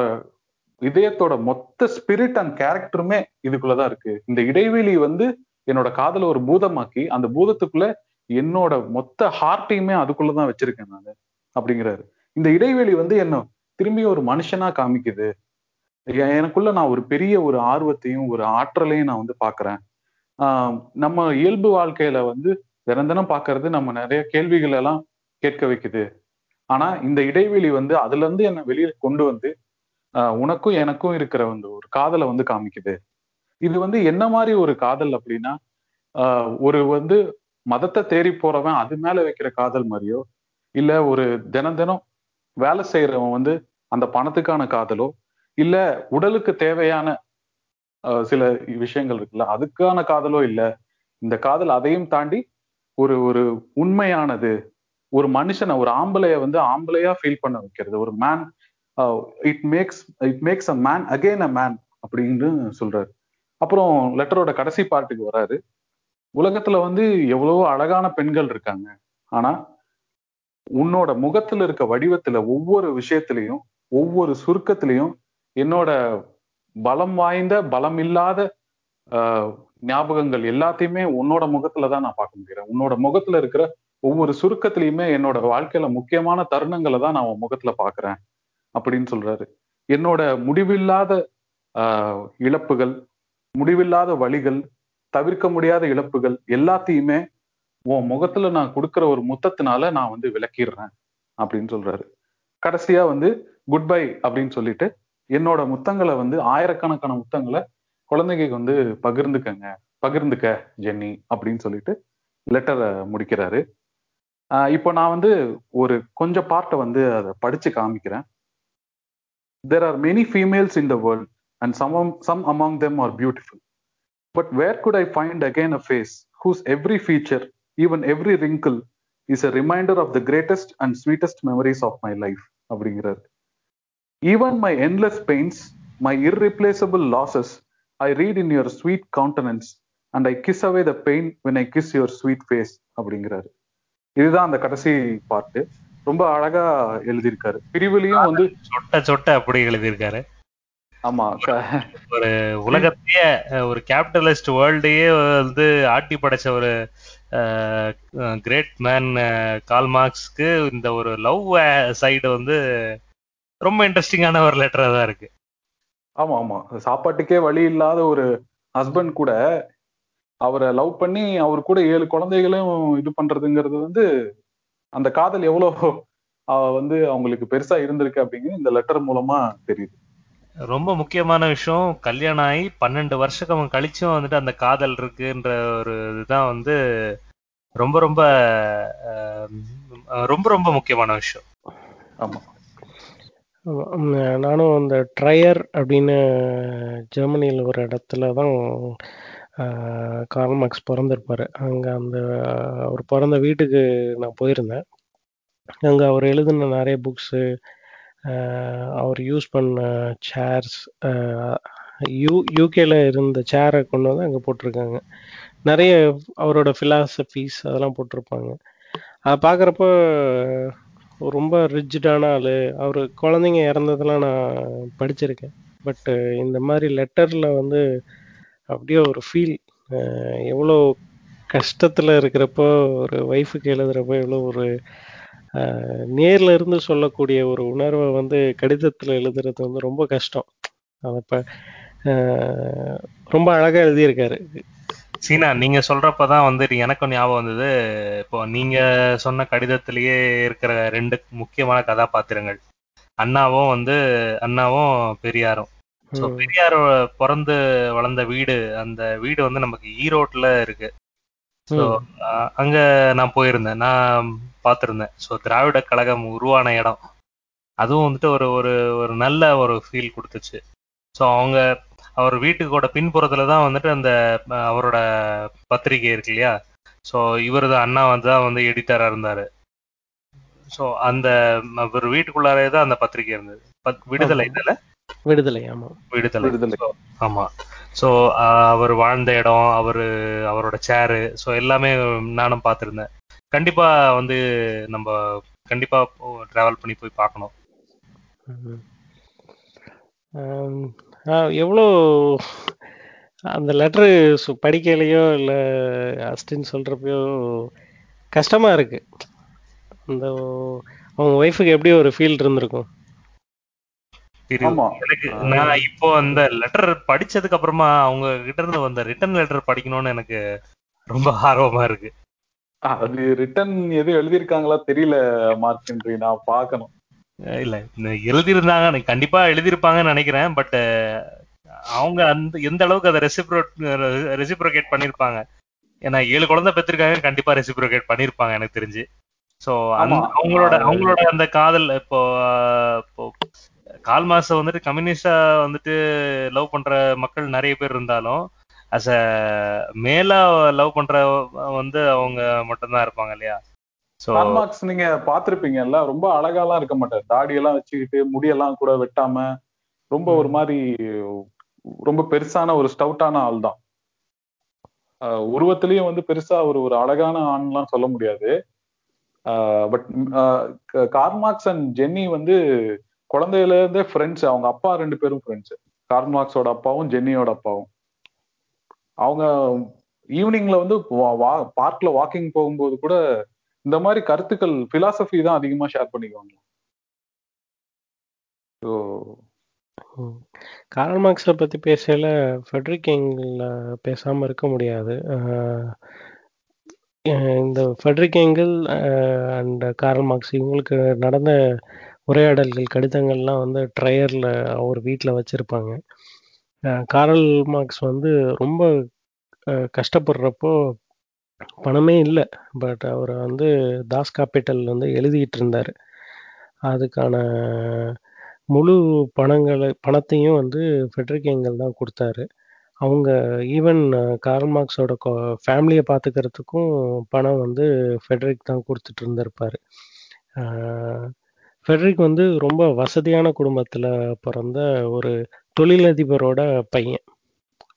S4: இதயத்தோட மொத்த ஸ்பிரிட் அண்ட் கேரக்டருமே இதுக்குள்ளதான் இருக்கு. இந்த இடைவெளி வந்து என்னோட காதலை ஒரு பூதமாக்கி அந்த பூதத்துக்குள்ள என்னோட மொத்த ஹார்ட்டையுமே அதுக்குள்ளதான் வச்சிருக்கேன் நான் அப்படிங்கிறாரு. இந்த இடைவெளி வந்து என்ன திரும்பி ஒரு மனுஷனா காமிக்குது. எனக்குள்ள நான் ஒரு பெரிய ஒரு ஆர்வத்தையும் ஒரு ஆற்றலையும் நான் வந்து பாக்குறேன். ஆஹ் நம்ம இயல்பு வாழ்க்கையில வந்து தினம் தினம் பாக்குறது நம்ம நிறைய கேள்விகள் எல்லாம் கேட்க வைக்குது. ஆனா இந்த இடைவெளி வந்து அதுல இருந்து என்ன வெளியில கொண்டு வந்து ஆஹ் உனக்கும் எனக்கும் இருக்கிற வந்து ஒரு காதலை வந்து காமிக்குது. இது வந்து என்ன மாதிரி ஒரு காதல் அப்படின்னா ஆஹ் ஒரு வந்து மதத்தை தேடி போறவன் அது மேல வைக்கிற காதல் மாதிரியோ இல்ல ஒரு தினம் தினம் வேலை செய்யறவன் வந்து அந்த பணத்துக்கான காதலோ இல்ல உடலுக்கு தேவையான ஆஹ் சில விஷயங்கள் இருக்குல்ல அதுக்கான காதலோ இல்ல இந்த காதல் அதையும் தாண்டி ஒரு ஒரு உண்மையானது ஒரு மனுஷனை ஒரு ஆம்பளைய வந்து ஆம்பளையா ஃபீல் பண்ண வைக்கிறது. ஒரு man it makes it makes a man again a man அப்படின்னு சொல்றாரு. அப்புறம் லெட்டரோட கடைசி பாட்டுக்கு வராரு. உலகத்துல வந்து எவ்வளவோ அழகான பெண்கள் இருக்காங்க. ஆனா உன்னோட முகத்துல இருக்க வடிவத்துல ஒவ்வொரு விஷயத்திலையும் ஒவ்வொரு சுருக்கத்திலையும் என்னோட பலம் வாய்ந்த பலம் இல்லாத ஆஹ், ஞாபகங்கள் எல்லாத்தையுமே உன்னோட முகத்துல தான் நான் பார்க்க முடியறேன் உன்னோட முகத்துல இருக்கிற ஒவ்வொரு சுருக்கத்திலையுமே என்னோட வாழ்க்கையில முக்கியமான தருணங்களை தான் நான் உன் முகத்துல பாக்குறேன் அப்படின்னு சொல்றாரு. என்னோட முடிவில்லாத ஆஹ், இழப்புகள் முடிவில்லாத வழிகள் தவிர்க்க முடியாத இழப்புகள் எல்லாத்தையுமே உன் முகத்துல நான் கொடுக்குற ஒரு முத்தத்தினால நான் வந்து விளக்கிடுறேன் அப்படின்னு சொல்றாரு. கடைசியா வந்து குட் பை அப்படின்னு சொல்லிட்டு என்னோட முத்தங்களை வந்து ஆயிரக்கணக்கான முத்தங்களை குழந்தைக்கு வந்து பகிர்ந்துக்கங்க பகிர்ந்துக்க ஜென்னி அப்படின்னு சொல்லிட்டு லெட்டரை முடிக்கிறாரு. இப்போ நான் வந்து ஒரு கொஞ்சம் பார்ட்டை வந்து அதை படிச்சு காமிக்கிறேன். There are many females in the world and some some among them are beautiful but where could I find find a face whose every feature even every wrinkle is a reminder of the greatest and sweetest memories of my life அப்படிங்கிறார் even my endless pains my irreplaceable losses i read in your sweet countenance and i kiss away the pain when i kiss your sweet face அப்படிங்கிறாரு இதுதான் அந்த கடைசி பாட்டு ரொம்ப அழகா எழுதியிருக்காரு பிரிவுலையும் வந்து
S3: சொட்ட சொட்ட அப்படி எழுதியிருக்காரு
S4: ஆமா
S3: ஒரு உலகத்தையே ஒரு கேபிட்டலிஸ்ட் வேர்ல்டையே வந்து ஆட்டி படைச்ச ஒரு கிரேட் மேன் கால் மார்க்ஸ்க்கு இந்த ஒரு லவ் சைடு வந்து ரொம்ப இன்ட்ரெஸ்டிங்கான ஒரு லெட்டரா தான் இருக்கு.
S4: ஆமா ஆமா. சாப்பாட்டுக்கே வழி இல்லாத ஒரு ஹஸ்பண்ட் கூட அவரை லவ் பண்ணி அவர் கூட ஏழு குழந்தைகளும் இது பண்றதுங்கிறது வந்து அந்த காதல் எவ்வளோ வந்து அவங்களுக்கு பெருசா இருந்திருக்கு அப்படிங்கிறது இந்த லெட்டர் மூலமா தெரியுது.
S3: ரொம்ப முக்கியமான விஷயம் கல்யாணம் ஆகி பன்னெண்டு வருஷம் கழிச்சும் வந்துட்டு அந்த காதல் இருக்குன்ற ஒரு இதுதான் வந்து ரொம்ப ரொம்ப அஹ், ரொம்ப ரொம்ப முக்கியமான விஷயம்.
S4: ஆமா.
S1: நானும் அந்த ட்ரையர் அப்படின்னு ஜெர்மனியில் ஒரு இடத்துல தான் கார்ல் மார்க்ஸ் பிறந்திருப்பாரு. அங்கே அந்த அவர் பிறந்த வீட்டுக்கு நான் போயிருந்தேன். அங்கே அவர் எழுதின நிறைய புக்ஸு அவர் யூஸ் பண்ண சேர்ஸ் யூ யூகேல இருந்த சேரை கொண்டு வந்து அங்கே போட்டிருக்காங்க. நிறைய அவரோட ஃபிலாசபிஸ் அதெல்லாம் போட்டிருப்பாங்க. அதை பார்க்குறப்போ ரொம்ப ரிஜிடான ஆள். அவர் குழந்தைங்க இறந்ததெல்லாம் நான் படிச்சிருக்கேன். பட்டு இந்த மாதிரி லெட்டரில் வந்து அப்படியே ஒரு ஃபீல் எவ்வளோ கஷ்டத்தில் இருக்கிறப்போ ஒரு ஒய்ஃபுக்கு எழுதுகிறப்போ எவ்வளோ ஒரு நேர்ல இருந்து சொல்லக்கூடிய ஒரு உணர்வை வந்து கடிதத்தில் எழுதுறது வந்து ரொம்ப கஷ்டம். அதை இப்போ ரொம்ப அழகாக எழுதியிருக்காரு.
S3: சீனா நீங்க சொல்றப்பதான் வந்து எனக்கும் ஞாபகம் வந்தது. இப்போ நீங்க சொன்ன கடிதத்திலேயே இருக்கிற ரெண்டு முக்கியமான கதாபாத்திரங்கள். அண்ணாவும் வந்து அண்ணாவும் பெரியாரும். பெரியார் பிறந்து வளர்ந்த வீடு அந்த வீடு வந்து நமக்கு ஈரோட்ல இருக்கு. ஸோ. அங்க நான் போயிருந்தேன். நான் பார்த்திருந்தேன். ஸோ திராவிட கழகம் உருவான இடம். அதுவும் வந்துட்டு ஒரு ஒரு ஒரு நல்ல ஒரு ஃபீல் கொடுத்துச்சு. ஸோ அவங்க அவர் வீட்டுக்கோட பின்புறத்துல தான் வந்துட்டு அந்த அவரோட பத்திரிகை இருக்கு இல்லையா? ஸோ இவர் தான் அண்ணா வந்து தான் வந்து எடிட்டரா இருந்தாரு. ஸோ அந்த அவர் வீட்டுக்குள்ளாரே தான் அந்த பத்திரிகை இருந்தது. பத்- விடுதலை இதுல
S1: விடுதலை ஆமா.
S3: விடுதலை.
S4: விடுதலை.
S3: So, ஆமா. ஸோ அவர் வாழ்ந்த இடம் அவரு அவரோட சேரு ஸோ எல்லாமே நானும் பார்த்துருந்தேன். கண்டிப்பா வந்து நம்ம கண்டிப்பா டிராவல் பண்ணி போய் பார்க்கணும்.
S1: எவ்வளோ அந்த லெட்ரு படிக்கலையோ இல்லை அஸ்டின் சொல்றப்பயோ கஷ்டமா இருக்கு. அந்த அவங்க ஒய்ஃபுக்கு எப்படி ஒரு ஃபீல் இருந்திருக்கும்.
S3: எனக்கு நான் இப்போ அந்த லெட்டர் படிச்சதுக்கு அப்புறமா அவங்க கிட்ட இருந்து வந்த ரிட்டர்ன் லெட்டர் படிக்கணும்னு எனக்கு ரொம்ப ஆர்வமா இருக்கு.
S4: அது ரிட்டன் எதுவும் எழுதியிருக்காங்களா தெரியல மார்க்ன்றி நான் பார்க்கணும்.
S3: இல்ல எழுதியிருந்தாங்க. கண்டிப்பா எழுதியிருப்பாங்கன்னு நினைக்கிறேன். பட் அவங்க அந்த எந்த அளவுக்கு அதை ரெசிப்ரோ ரெசிப்ரோகேட் பண்ணிருப்பாங்க ஏன்னா ஏழு குழந்தை பெற்றிருக்காங்க. கண்டிப்பா ரெசிப்ரோகேட் பண்ணிருப்பாங்க எனக்கு தெரிஞ்சு. சோ. அவங்களோட அவங்களோட அந்த காதல் இப்போ இப்போ கால் மாசம் வந்துட்டு கம்யூனிஸ்டா வந்துட்டு லவ் பண்ற மக்கள் நிறைய பேர் இருந்தாலும் அஸ் அ மேலா லவ் பண்ற வந்து அவங்க மட்டும்தான் இருப்பாங்க இல்லையா?
S4: மார்க்ஸ் நீங்க பாத்திருப்பீங்கல்ல ரொம்ப அழகாலாம் இருக்க மாட்டார். தாடி எல்லாம் வச்சுக்கிட்டு முடியெல்லாம் கூட வெட்டாம ரொம்ப ஒரு மாதிரி ரொம்ப பெருசான ஒரு ஸ்டவுட்டான ஆள் தான். உருவத்திலயும் வந்து பெருசா ஒரு ஒரு அழகான ஆண்லாம் சொல்ல முடியாது. But Karl Marx and Jenny வந்து குழந்தையில இருந்தே ஃப்ரெண்ட்ஸ் அவங்க அப்பா ரெண்டு பேரும் ஃப்ரெண்ட்ஸ் கார்ல் மார்க்ஸோட அப்பாவும் ஜென்னியோட அப்பாவும். அவங்க ஈவினிங்ல வந்து பார்க்ல வாக்கிங் போகும்போது கூட இந்த மாதிரி கருத்துக்கள் பிலாசபி தான் அதிகமா ஷேர் பண்ணிக்குவாங்க. ஸோ
S1: ம். கார்ல் மார்க்ஸை பற்றி பேசல ஃபெட்ரிக் எங்கில் பேசாமல் இருக்க முடியாது. இந்த Friedrich Engels and Karl Marx இவங்களுக்கு நடந்த உரையாடல்கள் கடிதங்கள்லாம் வந்து ட்ரையரில் அவர் வீட்டில் வச்சுருப்பாங்க. கார்ல் மார்க்ஸ் வந்து ரொம்ப கஷ்டப்படுறப்போ பணமே இல்லை. பட் அவர் வந்து தாஸ் காப்பிட்டல் வந்து எழுதிட்டு இருந்தார். அதுக்கான முழு பணங்களை பணத்தையும் வந்து ஃபெட்ரிக் ஏங்கல் தான் கொடுத்தாரு. அவங்க ஈவன் கார்ல் மார்க்ஸோட ஃபேமிலியை பார்த்துக்கிறதுக்கும் பணம் வந்து ஃபெட்ரிக் தான் கொடுத்துட்டு இருந்திருப்பார். ஃபெட்ரிக் வந்து ரொம்ப வசதியான குடும்பத்தில் பிறந்த ஒரு தொழிலதிபரோட பையன்.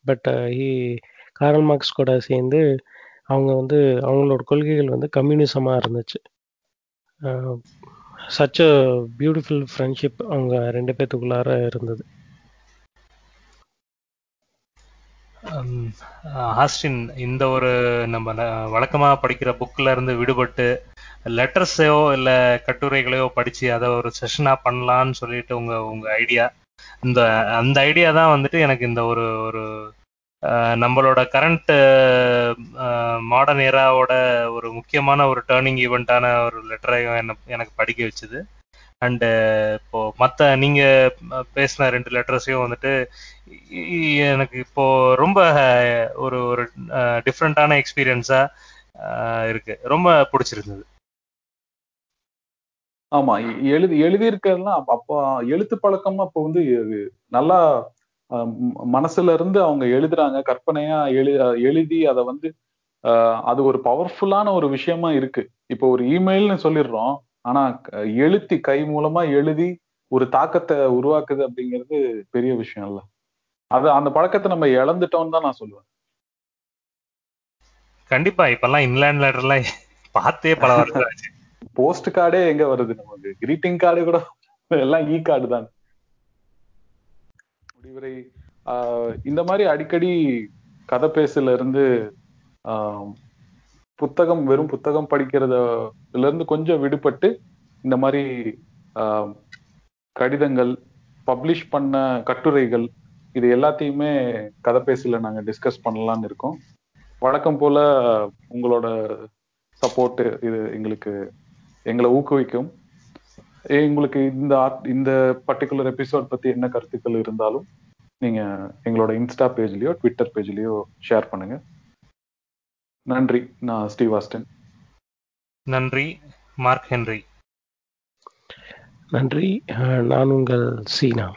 S1: பட் ஹி காரல் மார்க்ஸ் கூட சேர்ந்து அவங்க வந்து அவங்களோட கொள்கைகள் வந்து கம்யூனிசமாக இருந்துச்சு. சச் அ பியூட்டிஃபுல் ஃப்ரெண்ட்ஷிப் அவங்க ரெண்டு பேத்துக்குள்ளார இருந்தது.
S3: Um, ஹம், ஆஸ்டின் இந்த ஒரு நம்ம வழக்கமாக வழக்கமா படிக்கிற புக்ல இருந்து விடுபட்டு லெட்டர்ஸையோ இல்லை கட்டுரைகளையோ படிச்சு அதை ஒரு செஷனா பண்ணலாம்னு சொல்லிட்டு உங்க உங்க ஐடியா இந்த அந்த ஐடியா தான் வந்துட்டு எனக்கு இந்த ஒரு ஒரு நம்மளோட கரண்ட் மாடர்ன் ஏராவோட ஒரு முக்கியமான ஒரு டேர்னிங் ஈவெண்ட்டான ஒரு லெட்டரையும் எனக்கு படிக்க வச்சுது. அண்டு இப்போ மற்ற நீங்க பேசின ரெண்டு லெட்டர்ஸையும் வந்துட்டு எனக்கு இப்போ ரொம்ப ஒரு ஒரு டிஃப்ரெண்டான எக்ஸ்பீரியன்ஸா இருக்கு. ரொம்ப பிடிச்சிருந்தது.
S4: ஆமா எழுதி எழுதியிருக்கிறதுலாம் அப்ப- அப்போ எழுத்து பழக்கம் அப்போ வந்து நல்லா மனசுல இருந்து அவங்க எழுதுறாங்க. கற்பனையா எழு எழுதி அதை வந்து அது ஒரு பவர்ஃபுல்லான ஒரு விஷயமா இருக்கு. இப்போ ஒரு இமெயில்னு சொல்லிடுறோம். ஆனா எழுத்தி கை மூலமா எழுதி ஒரு தாக்கத்தை உருவாக்குது அப்படிங்கிறது பெரிய விஷயம் இல்ல. அது அந்த பழக்கத்தை நம்ம இழந்துட்டோம்னு தான் நான் சொல்லுவேன்.
S3: கண்டிப்பா இப்பெல்லாம் இன்லேண்ட் லெட்டர்லாம் பார்த்தே பல வருஷம் ஆச்சு.
S4: போஸ்ட் கார்டே எங்க வருது நமக்கு? கிரீட்டிங் கார்டு கூட எல்லாம் e இ கார்டு தான். முடிவுரை ஆஹ் இந்த மாதிரி அடிக்கடி கதை பேசுல இருந்து ஆஹ் புத்தகம் வெறும் புத்தகம் படிக்கிறதுல இருந்து கொஞ்சம் விடுபட்டு இந்த மாதிரி ஆஹ் கடிதங்கள் பப்ளிஷ் பண்ண கட்டுரைகள் இது எல்லாத்தையுமே கதை பேசல நாங்க டிஸ்கஸ் பண்ணலாம்னு இருக்கோம். வழக்கம் போல உங்களோட சப்போர்ட் இது எங்களுக்கு எங்களை ஊக்குவிக்கும். உங்களுக்கு இந்த art- இந்த பர்டிகுலர் எபிசோட் பத்தி என்ன கருத்துக்கள் இருந்தாலும் நீங்க எங்களோட இன்ஸ்டா பேஜ்லயோ ட்விட்டர் பேஜ்லயோ ஷேர் பண்ணுங்க. நன்றி. நான் ஸ்டீவ் ஆஸ்டன்.
S3: நன்றி. Mark Henry.
S1: நன்றி. நான் உங்கள் சீனா.